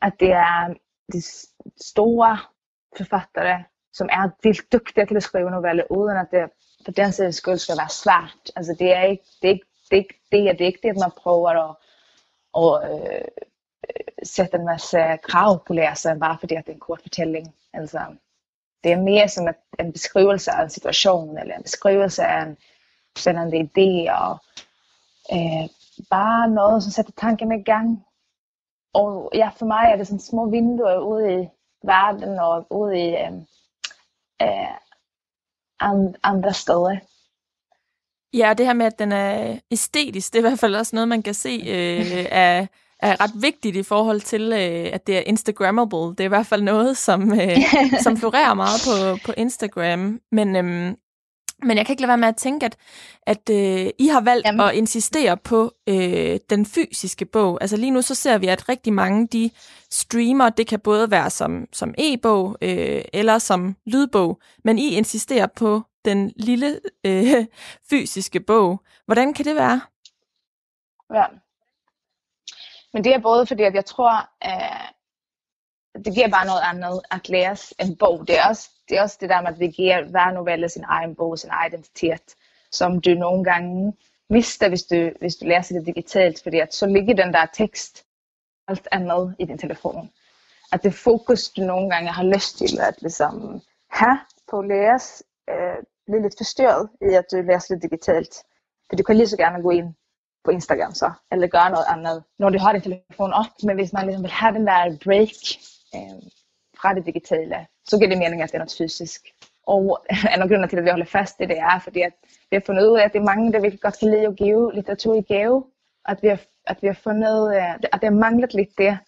S14: at det er de store forfattere, som er vildt dygtige til at skrive noveller, uden at det for den sags skyld skal være svært. Altså det er ikke det, er ikke, det, er ikke, det, er, det er ikke det, at man prøver at, at øh, sætte en masse krav på læseren, bare fordi at det er en kort fortælling. Altså, det er mere som en beskrivelse af en situation, eller en beskrivelse af en spændende idé, og øh, bare noget, som sætter tanken i gang. Og ja, for mig er det sådan små vinduer ude i verden og ude i øh, øh, andre steder.
S15: Ja, og det her med, at den er æstetisk, det er i hvert fald også noget, man kan se øh, er, er ret vigtigt i forhold til, øh, at det er Instagrammable. Det er i hvert fald noget, som, øh, som florerer meget på, på Instagram. Men, øhm, men jeg kan ikke lade være med at tænke, at, at øh, I har valgt Jamen. at insistere på øh, den fysiske bog. Altså lige nu så ser vi, at rigtig mange de streamer, det kan både være som, som e-bog øh, eller som lydbog, men I insisterer på den lille øh, fysiske bog. Hvordan kan det være?
S14: Ja. Men det er både fordi, at jeg tror, at det giver bare noget andet at læse en bog. Det er også det, er også det der med, at det giver hver novelle sin egen bog, sin egen identitet, som du nogle gange mister, hvis du, hvis du læser det digitalt, fordi at så ligger den der tekst alt andet i din telefon. At det fokus, du nogle gange har lyst til at ligesom have på at læse, øh, bliver lidt forstyrret i, at du læser det digitalt. For du kan lige så gerne gå ind på Instagram så, eller gøre noget andet, når du har din telefon op. Men hvis man ligesom vil have den der break eh, fra det digitale, så giver det mening, at det er noget fysisk. Og en af grundene til, at vi holder fast i det, er, fordi at vi har fundet ud af, at det er mange, der virkelig godt kan lide at give litteratur i gave. At vi har, at vi har fundet, øh, at det har manglet lidt det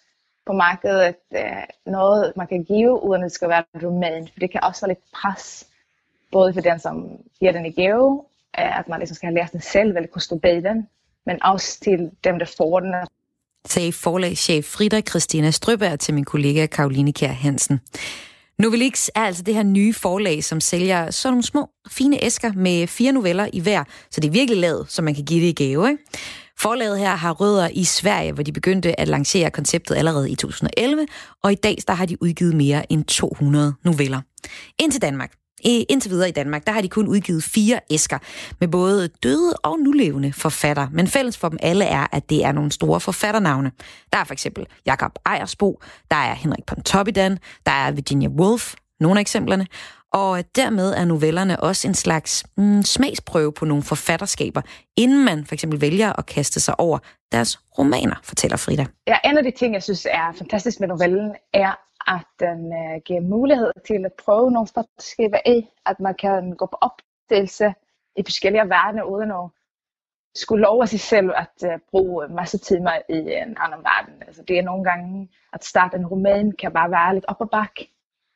S14: på markedet, at uh, noget, man kan give, uden at det skal være en roman. For det kan også være lidt pres, både for den, som giver den i gave, øh, at man ligesom skal have læst den selv, eller kunne stå bag den, men også til dem, der får den.
S1: Sagde forlagschef Frida Christina Strøberg til min kollega Karoline Kjær Hansen. Novelix er altså det her nye forlag, som sælger sådan nogle små, fine æsker med fire noveller i hver, så det er virkelig lavet, så man kan give det i gave. Ikke? Forlaget her har rødder i Sverige, hvor de begyndte at lancere konceptet allerede i 2011, og i dag der har de udgivet mere end 200 noveller. Ind til Danmark. Indtil videre i Danmark, der har de kun udgivet fire æsker med både døde og nulevende forfatter. Men fælles for dem alle er, at det er nogle store forfatternavne. Der er for eksempel Jakob Ejersbo, der er Henrik Pontoppidan, der er Virginia Woolf, nogle af eksemplerne. Og dermed er novellerne også en slags mm, smagsprøve på nogle forfatterskaber, inden man for eksempel vælger at kaste sig over deres romaner, fortæller Frida.
S14: Ja, en af de ting, jeg synes er fantastisk med novellen, er, at den uh, giver mulighed til at prøve nogle strategier i, at man kan gå på opdagelse i forskellige verdener, uden at skulle love sig selv at uh, bruge en masse timer i en anden verden. Altså, det er nogle gange, at starte en roman kan bare være lidt op og bak.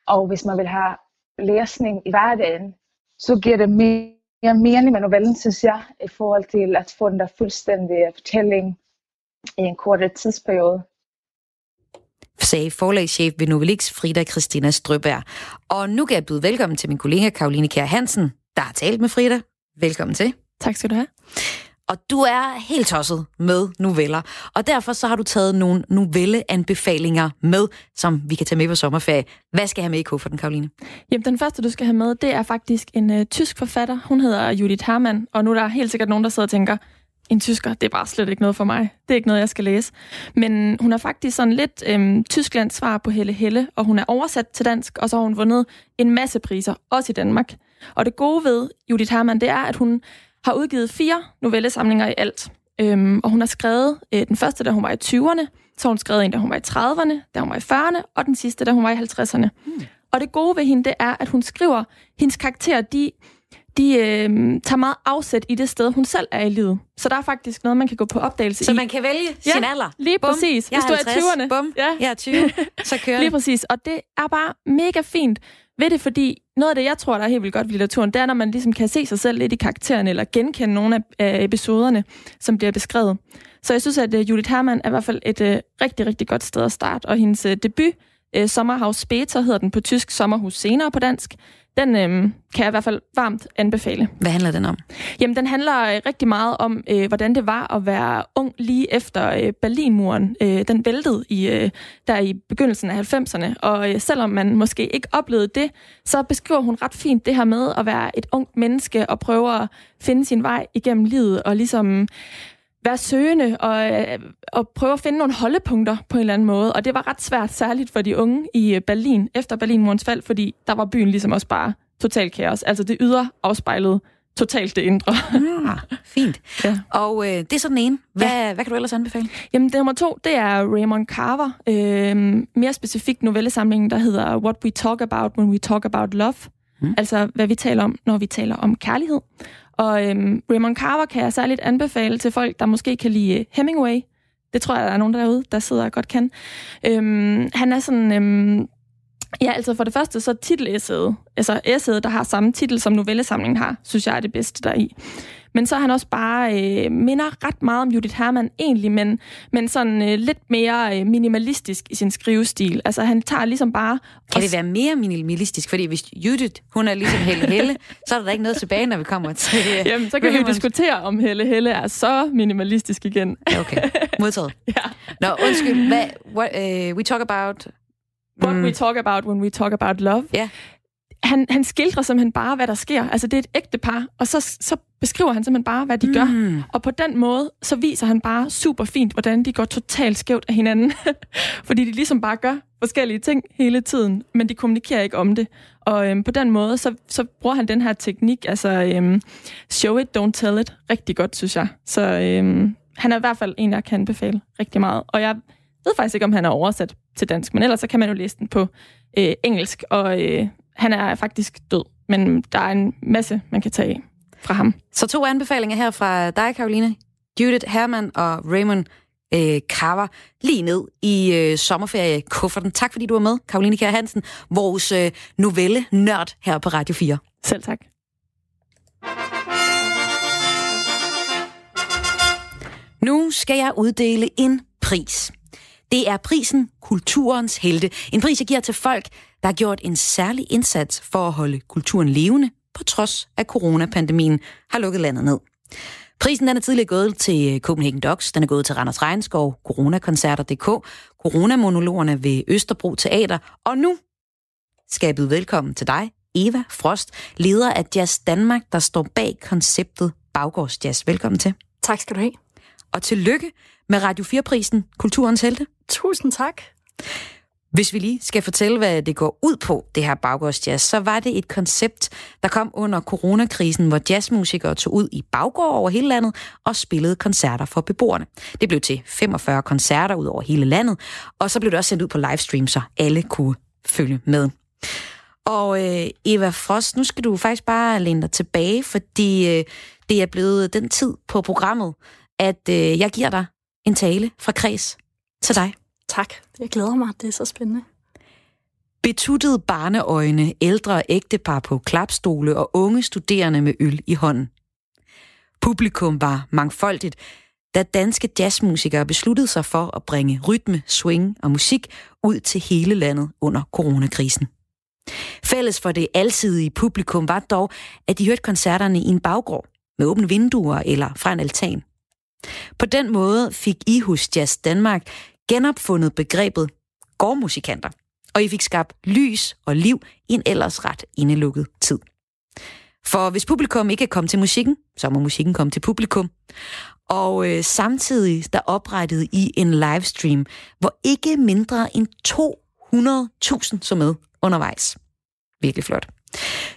S14: Og hvis man vil have læsning i hverdagen, så giver det mere mening med novellen, synes jeg, i forhold til at få den der fuldstændige fortælling i en kortere tidsperiode
S1: sagde forlagschef ved Novelix Frida Christina Strøberg. Og nu kan jeg byde velkommen til min kollega Karoline Kjær Hansen, der har talt med Frida. Velkommen til.
S15: Tak skal du have.
S1: Og du er helt tosset med noveller, og derfor så har du taget nogle novelleanbefalinger med, som vi kan tage med på sommerferie. Hvad skal jeg have med i kufferten, Karoline?
S15: Jamen, den første, du skal have med, det er faktisk en uh, tysk forfatter. Hun hedder Judith Hermann, og nu er der helt sikkert nogen, der sidder og tænker, en tysker, det er bare slet ikke noget for mig. Det er ikke noget, jeg skal læse. Men hun er faktisk sådan lidt øhm, Tysklands svar på Helle Helle, og hun er oversat til dansk, og så har hun vundet en masse priser, også i Danmark. Og det gode ved Judith Hermann, det er, at hun har udgivet fire novellesamlinger i alt. Øhm, og hun har skrevet øh, den første, da hun var i 20'erne, så hun skrevet en, da hun var i 30'erne, da hun var i 40'erne, og den sidste, da hun var i 50'erne. Hmm. Og det gode ved hende, det er, at hun skriver, hendes karakterer, de de øh, tager meget afsæt i det sted, hun selv er i livet. Så der er faktisk noget, man kan gå på opdagelse
S1: så
S15: i.
S1: Så man kan vælge
S15: ja,
S1: sin alder?
S15: lige
S1: Bum.
S15: præcis.
S1: Jeg
S15: Hvis du er
S1: 50.
S15: i 20'erne.
S1: Bum.
S15: Ja.
S1: Jeg er 20. Så kører
S15: Lige præcis. Og det er bare mega fint ved det, fordi noget af det, jeg tror, der er helt vildt godt ved litteraturen, det er, når man ligesom kan se sig selv lidt i karakteren, eller genkende nogle af episoderne, som bliver beskrevet. Så jeg synes, at uh, Judith Hermann er i hvert fald et uh, rigtig, rigtig godt sted at starte. Og hendes uh, debut, uh, Sommerhaus Später, hedder den på tysk, Sommerhus senere på dansk, den øh, kan jeg i hvert fald varmt anbefale.
S1: Hvad handler den om?
S15: Jamen, den handler øh, rigtig meget om, øh, hvordan det var at være ung lige efter øh, Berlinmuren. Øh, den væltede i, øh, der i begyndelsen af 90'erne, og øh, selvom man måske ikke oplevede det, så beskriver hun ret fint det her med at være et ungt menneske og prøve at finde sin vej igennem livet og ligesom være søgende og, øh, og prøve at finde nogle holdepunkter på en eller anden måde. Og det var ret svært, særligt for de unge i øh, Berlin, efter Berlinmurens fald, fordi der var byen ligesom også bare totalt kaos. Altså det ydre afspejlede totalt det indre.
S1: Ah, fint. Ja. Og øh, det er så den ene. Hvad, ja. hvad kan du ellers anbefale?
S15: Jamen, det nummer to, det er Raymond Carver. Øh, mere specifikt novellesamlingen, der hedder What We Talk About When We Talk About Love. Hmm. Altså, hvad vi taler om, når vi taler om kærlighed. Og øhm, Raymond Carver kan jeg særligt anbefale til folk, der måske kan lide øh, Hemingway. Det tror jeg, der er nogen derude, der sidder og godt kan. Øhm, han er sådan... Øhm, ja, altså for det første, så titelæsset, altså essayet, der har samme titel som novellesamlingen har, synes jeg er det bedste der i. Men så er han også bare øh, minder ret meget om Judith Hermann egentlig, men, men sådan øh, lidt mere øh, minimalistisk i sin skrivestil. Altså han tager ligesom bare...
S1: Kan det være mere minimalistisk? Fordi hvis Judith, hun er ligesom Helle Helle, så er der ikke noget tilbage, når vi kommer til... Øh,
S15: Jamen, så kan vi jo diskutere, om Helle Helle er så minimalistisk igen.
S1: Okay, modtaget.
S15: ja.
S1: Nå, undskyld, hvad, what, uh, we talk about...
S15: What mm. we talk about when we talk about love.
S1: Ja
S15: han, han skildrer simpelthen bare, hvad der sker. Altså, det er et ægte par, og så, så beskriver han simpelthen bare, hvad de mm. gør. Og på den måde, så viser han bare super fint, hvordan de går totalt skævt af hinanden. Fordi de ligesom bare gør forskellige ting hele tiden, men de kommunikerer ikke om det. Og øhm, på den måde, så, så bruger han den her teknik, altså øhm, show it, don't tell it, rigtig godt, synes jeg. Så øhm, han er i hvert fald en, jeg kan anbefale rigtig meget. Og jeg ved faktisk ikke, om han er oversat til dansk, men ellers så kan man jo læse den på øh, engelsk, og øh, han er faktisk død, men der er en masse, man kan tage fra ham.
S1: Så to anbefalinger her fra dig, Karoline. Judith Herman og Raymond øh, Carver lige ned i øh, sommerferiekufferten. Tak fordi du var med, Karoline Kjær Hansen, vores øh, novelle-nørd her på Radio 4.
S15: Selv tak.
S1: Nu skal jeg uddele en pris. Det er prisen Kulturens Helte. En pris, jeg giver til folk, der har gjort en særlig indsats for at holde kulturen levende, på trods af coronapandemien har lukket landet ned. Prisen den er tidligere gået til Copenhagen Docs, den er gået til Randers Regnskov, Coronakoncerter.dk, Coronamonologerne ved Østerbro Teater, og nu skal jeg byde velkommen til dig, Eva Frost, leder af Jazz Danmark, der står bag konceptet Baggårdsjazz. Velkommen til.
S16: Tak skal du have.
S1: Og tillykke med Radio 4-prisen Kulturens Helte.
S16: Tusind tak.
S1: Hvis vi lige skal fortælle, hvad det går ud på, det her baggårdsjazz, så var det et koncept, der kom under coronakrisen, hvor jazzmusikere tog ud i baggård over hele landet og spillede koncerter for beboerne. Det blev til 45 koncerter ud over hele landet, og så blev det også sendt ud på livestream, så alle kunne følge med. Og øh, Eva Frost, nu skal du faktisk bare læne dig tilbage, fordi øh, det er blevet den tid på programmet, at øh, jeg giver dig en tale fra Kreds til dig.
S16: Tak. Jeg glæder mig. Det er så spændende.
S1: Betuttede barneøjne, ældre ægtepar på klapstole og unge studerende med øl i hånden. Publikum var mangfoldigt, da danske jazzmusikere besluttede sig for at bringe rytme, swing og musik ud til hele landet under coronakrisen. Fælles for det alsidige publikum var dog, at de hørte koncerterne i en baggård med åbne vinduer eller fra en altan. På den måde fik I hos Jazz Danmark genopfundet begrebet gårdmusikanter, og I fik skabt lys og liv i en ellers ret indelukket tid. For hvis publikum ikke kan komme til musikken, så må musikken komme til publikum. Og øh, samtidig der oprettede I en livestream, hvor ikke mindre end 200.000 så med undervejs. Virkelig flot.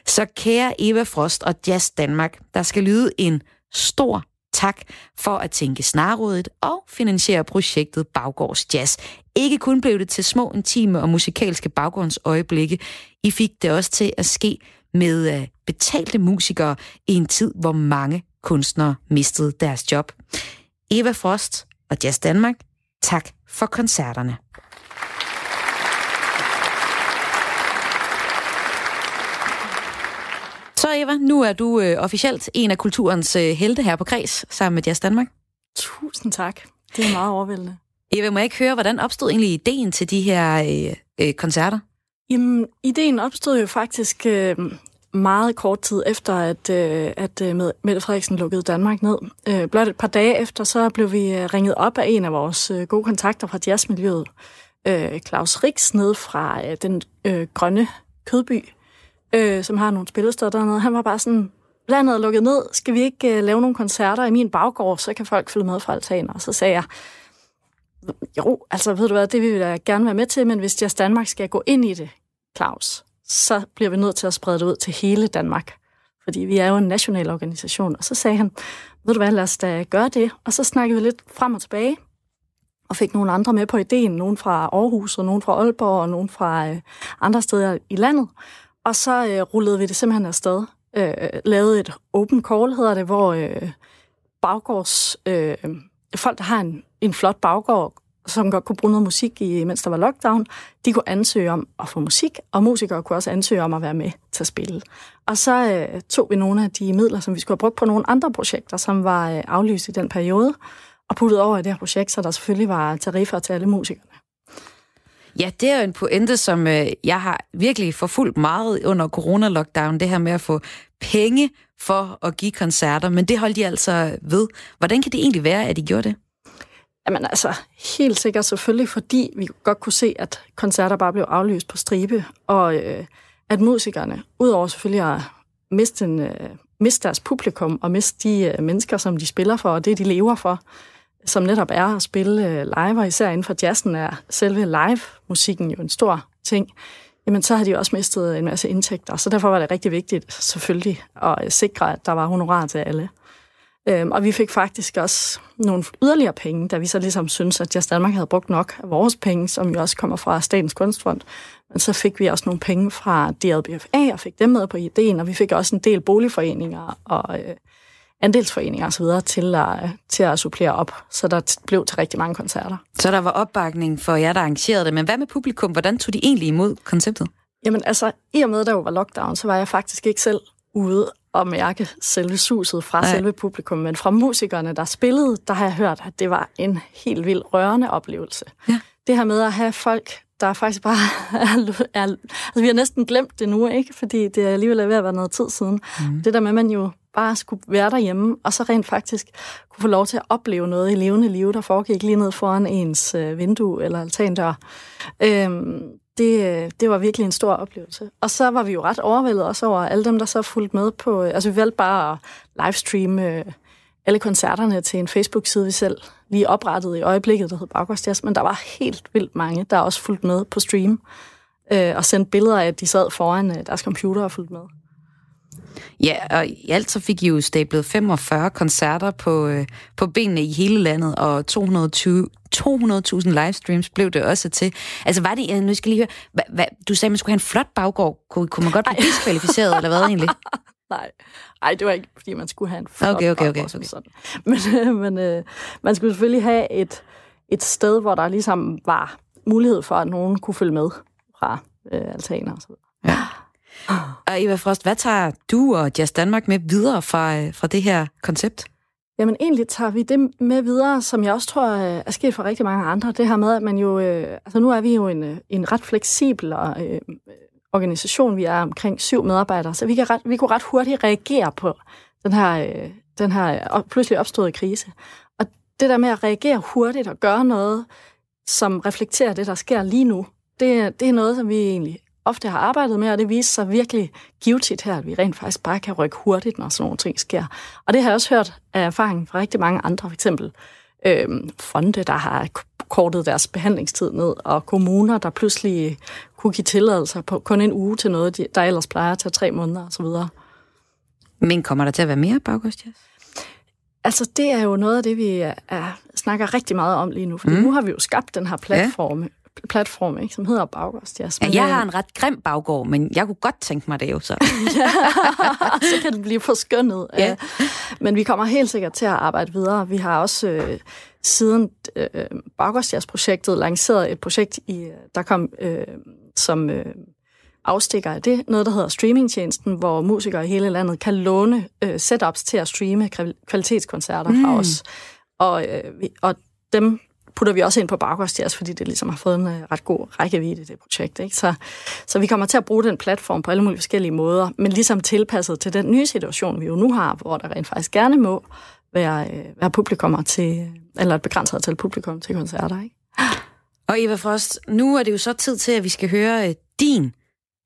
S1: Så kære Eva Frost og Jazz Danmark, der skal lyde en stor tak for at tænke snarrådet og finansiere projektet Baggårds Jazz. Ikke kun blev det til små, intime og musikalske baggrundsøjeblikke, I fik det også til at ske med øh, betalte musikere i en tid, hvor mange kunstnere mistede deres job. Eva Frost og Jazz Danmark, tak for koncerterne. Så Eva, nu er du øh, officielt en af kulturens øh, helte her på Kreds, sammen med Jazz Danmark.
S16: Tusind tak. Det er meget overvældende.
S1: Eva, må jeg ikke høre, hvordan opstod egentlig ideen til de her øh, øh, koncerter?
S16: Jamen, ideen opstod jo faktisk øh, meget kort tid efter, at, øh, at øh, Mette Frederiksen lukkede Danmark ned. Øh, blot et par dage efter, så blev vi øh, ringet op af en af vores øh, gode kontakter fra jazzmiljøet, øh, Claus Rix, ned fra øh, den øh, grønne kødby, øh, som har nogle spillesteder dernede. Han var bare sådan, landet er lukket ned, skal vi ikke øh, lave nogle koncerter i min baggård, så kan folk følge med fra altanen. Og så sagde jeg, jo, altså ved du hvad, det vil vi da gerne være med til, men hvis Jazz Danmark skal gå ind i det, Claus, så bliver vi nødt til at sprede det ud til hele Danmark. Fordi vi er jo en national organisation. Og så sagde han, ved du hvad, lad os da gøre det. Og så snakkede vi lidt frem og tilbage, og fik nogle andre med på ideen. Nogen fra Aarhus, og nogen fra Aalborg, og nogen fra øh, andre steder i landet. Og så øh, rullede vi det simpelthen afsted. Øh, lavede et open call, hedder det, hvor øh, baggårds... Øh, folk, der har en, en flot baggård, som godt kunne bruge noget musik, i, mens der var lockdown, de kunne ansøge om at få musik, og musikere kunne også ansøge om at være med til at spille. Og så øh, tog vi nogle af de midler, som vi skulle have brugt på nogle andre projekter, som var øh, aflyst i den periode, og puttet over i det her projekt, så der selvfølgelig var tariffer til alle musikerne.
S1: Ja, det er jo en pointe, som øh, jeg har virkelig forfulgt meget under corona-lockdown, det her med at få penge for at give koncerter, men det holdt de altså ved. Hvordan kan det egentlig være, at de gjorde det?
S16: Jamen altså, helt sikkert selvfølgelig, fordi vi godt kunne se, at koncerter bare blev aflyst på stribe, og øh, at musikerne, udover selvfølgelig at miste, en, øh, miste deres publikum og miste de øh, mennesker, som de spiller for, og det de lever for, som netop er at spille øh, live, og især inden for jazzen er selve live-musikken jo en stor ting, jamen så har de også mistet en masse indtægter. Så derfor var det rigtig vigtigt selvfølgelig at øh, sikre, at der var honorar til alle. Øhm, og vi fik faktisk også nogle yderligere penge, da vi så ligesom syntes, at Jazz Danmark havde brugt nok af vores penge, som jo også kommer fra Statens Kunstfond. Men så fik vi også nogle penge fra DLBFA og fik dem med på ideen, og vi fik også en del boligforeninger og øh, andelsforeninger osv. Til at, til at supplere op, så der blev til rigtig mange koncerter.
S1: Så der var opbakning for jer, der arrangerede det, men hvad med publikum? Hvordan tog de egentlig imod konceptet?
S16: Jamen altså, i og med, der jo var lockdown, så var jeg faktisk ikke selv ude og mærke selve suset fra Nej. selve publikum, men fra musikerne, der spillede, der har jeg hørt, at det var en helt vild rørende oplevelse. Ja. Det her med at have folk, der faktisk bare er, er... Altså, vi har næsten glemt det nu, ikke? Fordi det er alligevel ved at være noget tid siden. Mm. Det der med, at man jo bare skulle være derhjemme, og så rent faktisk kunne få lov til at opleve noget i levende liv, der foregik lige ned foran ens øh, vindue eller altandør. Øhm, det, det var virkelig en stor oplevelse. Og så var vi jo ret overvældet også over alle dem, der så fulgte med på... Altså, vi valgte bare at livestreame øh, alle koncerterne til en Facebook-side, vi selv lige oprettede i øjeblikket, der hed Baggårdsjazz, men der var helt vildt mange, der også fulgte med på stream øh, og sendte billeder af, at de sad foran øh, deres computer og fulgte med.
S1: Ja, og i alt så fik I jo stablet 45 koncerter på, øh, på benene i hele landet, og 220, 200.000 livestreams blev det også til. Altså var det, nu skal lige høre, hva, hva, du sagde, man skulle have en flot baggård. Kunne, kunne man godt blive diskvalificeret, eller hvad egentlig?
S16: Nej, Ej, det var ikke, fordi man skulle have en flot
S1: okay, okay, okay, okay.
S16: Sådan. Men, øh, men øh, man skulle selvfølgelig have et, et sted, hvor der ligesom var mulighed for, at nogen kunne følge med fra øh, altaner og så videre. Ja.
S1: Og Eva Frost, hvad tager du og Jazz Danmark med videre fra, øh, fra det her koncept?
S16: Jamen egentlig tager vi det med videre, som jeg også tror øh, er sket for rigtig mange andre. Det her med, at man jo... Øh, altså nu er vi jo en, en ret fleksibel og, øh, organisation. Vi er omkring syv medarbejdere, så vi, kan ret, vi kunne ret hurtigt reagere på den her, øh, den her pludselig opståede krise. Og det der med at reagere hurtigt og gøre noget, som reflekterer det, der sker lige nu, det, det er noget, som vi egentlig ofte har arbejdet med, og det viser sig virkelig givetigt her, at vi rent faktisk bare kan rykke hurtigt, når sådan nogle ting sker. Og det har jeg også hørt af erfaring fra rigtig mange andre, f.eks. øh, fonde, der har kortet deres behandlingstid ned, og kommuner, der pludselig kunne give tilladelser på kun en uge til noget, der ellers plejer at tage tre måneder osv.
S1: Men kommer der til at være mere baggårdsjazz?
S16: Altså, det er jo noget af det, vi er, er, snakker rigtig meget om lige nu, for mm. nu har vi jo skabt den her platform, ja platform, ikke, som hedder Baggårdsjazz.
S1: Ja, jeg har en ret grim baggård, men jeg kunne godt tænke mig det jo så.
S16: ja, så kan det blive forskønnet. Ja. Men vi kommer helt sikkert til at arbejde videre. Vi har også øh, siden øh, Baggårdsjazz-projektet lanceret et projekt, i, der kom øh, som øh, afstikker af det, noget, der hedder streamingtjenesten, hvor musikere i hele landet kan låne øh, setups til at streame kvalitetskoncerter mm. fra os. Og, øh, og dem putter vi også ind på Baggårdsjazz, fordi det ligesom har fået en uh, ret god rækkevidde, det projekt. Ikke? Så, så vi kommer til at bruge den platform på alle mulige forskellige måder, men ligesom tilpasset til den nye situation, vi jo nu har, hvor der rent faktisk gerne må være, uh, være publikummer til, eller et begrænset antal publikum til koncerter. Ikke?
S1: Og Eva Frost, nu er det jo så tid til, at vi skal høre øh, din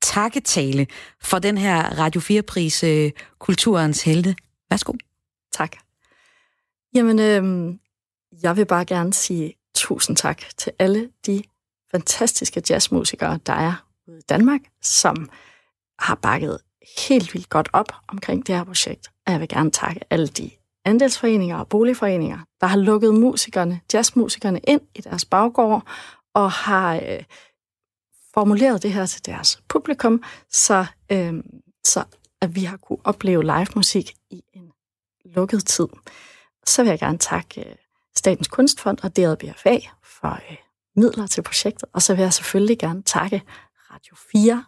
S1: takketale for den her Radio 4-pris øh, Kulturens Helte. Værsgo.
S16: Tak. Jamen, øh, jeg vil bare gerne sige tusind tak til alle de fantastiske jazzmusikere, der er ude i Danmark, som har bakket helt vildt godt op omkring det her projekt. Og jeg vil gerne takke alle de andelsforeninger og boligforeninger, der har lukket musikerne, jazzmusikerne ind i deres baggård og har øh, formuleret det her til deres publikum, så, øh, så at vi har kunne opleve live musik i en lukket tid. Så vil jeg gerne takke øh, Statens Kunstfond og DRBFA for øh, midler til projektet. Og så vil jeg selvfølgelig gerne takke Radio 4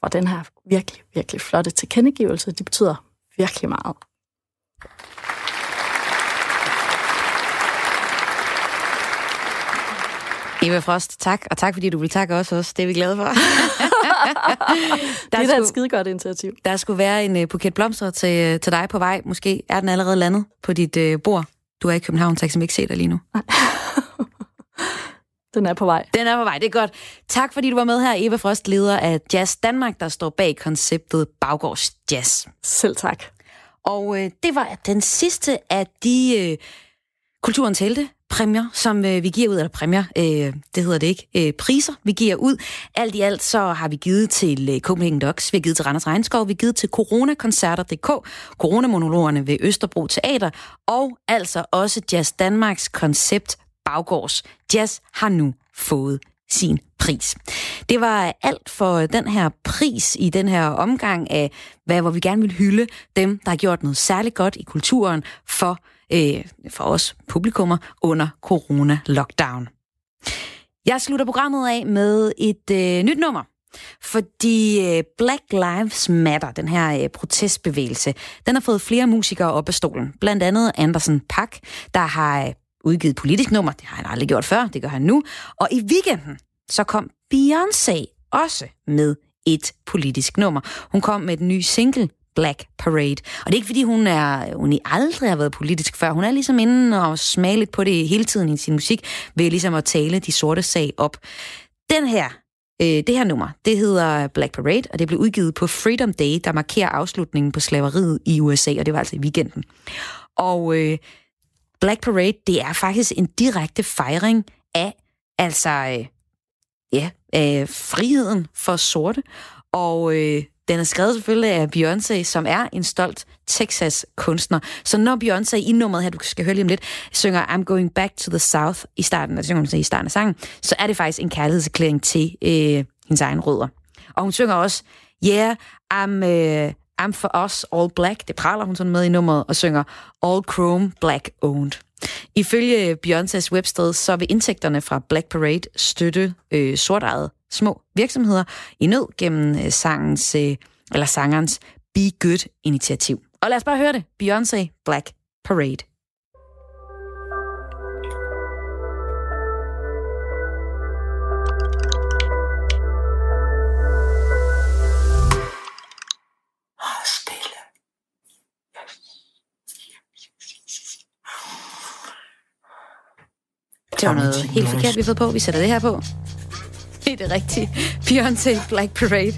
S16: for den her virkelig, virkelig flotte tilkendegivelse. Det betyder virkelig meget.
S1: Eva Frost, tak, og tak fordi du vil takke os også. Det er vi glade for. der
S16: det er da et skide godt initiativ.
S1: Der skulle være en uh, buket blomster til, uh, til dig på vej. Måske er den allerede landet på dit uh, bord. Du er i København, så jeg kan ikke se dig lige nu.
S16: Den er på vej.
S1: Den er på vej, det er godt. Tak fordi du var med her, Eva Frost, leder af Jazz Danmark, der står bag konceptet Baggårds Jazz.
S16: Selv tak.
S1: Og øh, det var den sidste af de øh, kulturens helte præmier, som øh, vi giver ud, eller præmier, øh, det hedder det ikke, øh, priser, vi giver ud. Alt i alt så har vi givet til øh, Copenhagen Docs, vi har givet til Randers Regnskov, vi har givet til coronakoncerter.dk, coronamonologerne ved Østerbro Teater, og altså også Jazz Danmarks koncept Baggårds. Jazz har nu fået sin pris. Det var alt for den her pris i den her omgang af, hvad, hvor vi gerne vil hylde dem, der har gjort noget særligt godt i kulturen for øh, for os publikummer under corona-lockdown. Jeg slutter programmet af med et øh, nyt nummer Fordi øh, Black Lives Matter, den her øh, protestbevægelse, den har fået flere musikere op af stolen. Blandt andet Anderson Pack, der har øh, udgivet politisk nummer. Det har han aldrig gjort før, det gør han nu. Og i weekenden, så kom Beyoncé også med et politisk nummer. Hun kom med den nye single, Black Parade. Og det er ikke, fordi hun, er, hun aldrig har været politisk før. Hun er ligesom inde og smager lidt på det hele tiden i sin musik, ved ligesom at tale de sorte sag op. Den her, øh, det her nummer, det hedder Black Parade, og det blev udgivet på Freedom Day, der markerer afslutningen på slaveriet i USA, og det var altså i weekenden. Og øh, Black Parade, det er faktisk en direkte fejring af, altså, øh, ja, øh, friheden for sorte, og øh, den er skrevet selvfølgelig af Beyoncé, som er en stolt Texas-kunstner. Så når Beyoncé i nummeret her, du skal høre lige om lidt, synger I'm going back to the South i starten, altså synger hun i starten af sangen, så er det faktisk en kærlighedserklæring til øh, hendes egen rødder. Og hun synger også, yeah, I'm, uh, I'm for us all black. Det praler hun sådan med i nummeret og synger all chrome black owned. Ifølge Beyoncés websted, så vil indtægterne fra Black Parade støtte øh, sortejede små virksomheder i nød gennem øh, sangens, øh, eller sangerens Be Good-initiativ. Og lad os bare høre det. Beyoncé Black Parade. Det var noget helt forkert, vi har fået på. Vi sætter det her på. Det er det rigtige. Beyoncé Black Parade.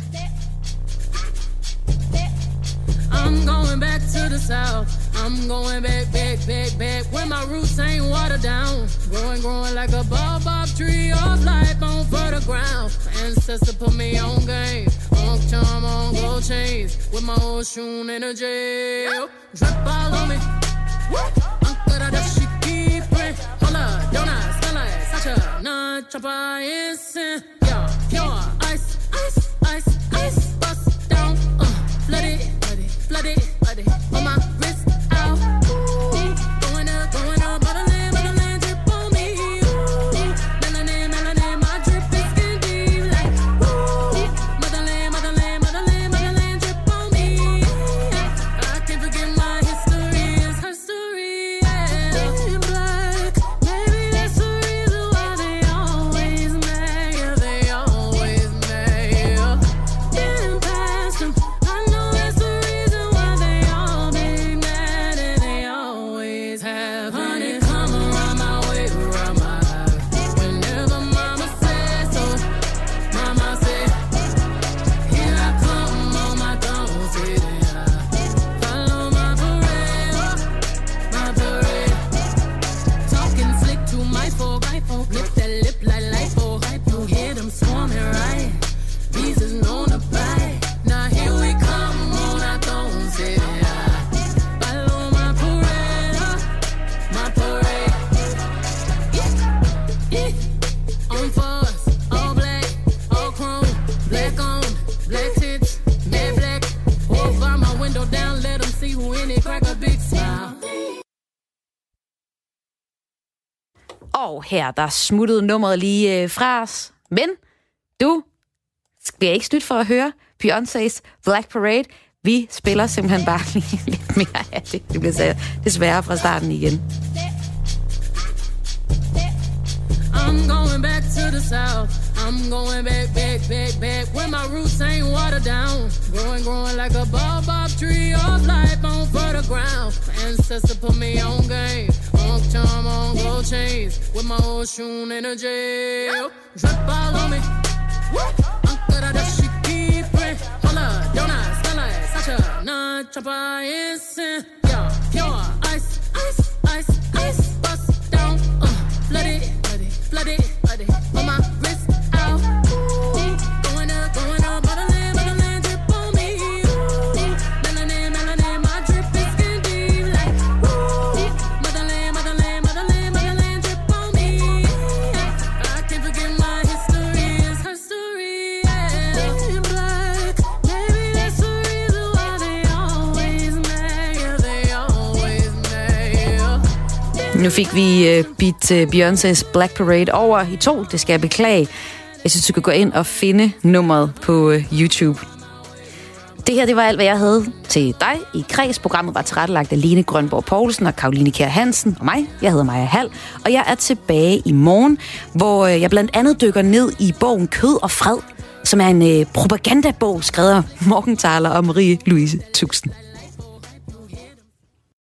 S17: I'm going back to the south. I'm going back, back, back, back. Where my roots ain't watered down. Growing, growing like a baobab tree of life on fertile ground. My ancestor put me on game. On charm, on gold chains. With my old shoe energy. Drip all on me. Uncle, that she keep smell like such a non-chopper instant. Yeah, pure ice, ice, ice, ice. Bust down, uh, flood it, flood it, flood it, flood it. On my
S1: Og her, der smuttede nummeret lige øh, fra os. Men du bliver ikke snydt for at høre Beyoncé's Black Parade. Vi spiller simpelthen bare lige lidt mere af det. Det bliver desværre fra starten igen.
S17: I'm going back to the south. I'm going back, back, back, back. Where my roots ain't watered down. Growing, growing like a baobab tree of life on fertile ground. My ancestor put me on game. On charm, on gold chains. With my old shoe energy. Drip all on me. Uncle, that she keep it. Hold up, don't I smell like such a non-chopper. Yeah, pure ice, ice, ice, ice. Bust down, uh, flood it, flood it, flood it, flood it. On my
S1: Nu fik vi uh, beat uh, Beyoncé's Black Parade over i to. Det skal jeg beklage. Jeg synes, du kan gå ind og finde nummeret på øh, YouTube. Det her, det var alt, hvad jeg havde til dig i Kreds. Programmet var tilrettelagt af Lene Grønborg Poulsen og Karoline Kjær Hansen og mig. Jeg hedder Maja Hall, og jeg er tilbage i morgen, hvor øh, jeg blandt andet dykker ned i bogen Kød og Fred, som er en øh, propagandabog skrevet af Morgenthaler og Marie-Louise Tuxen.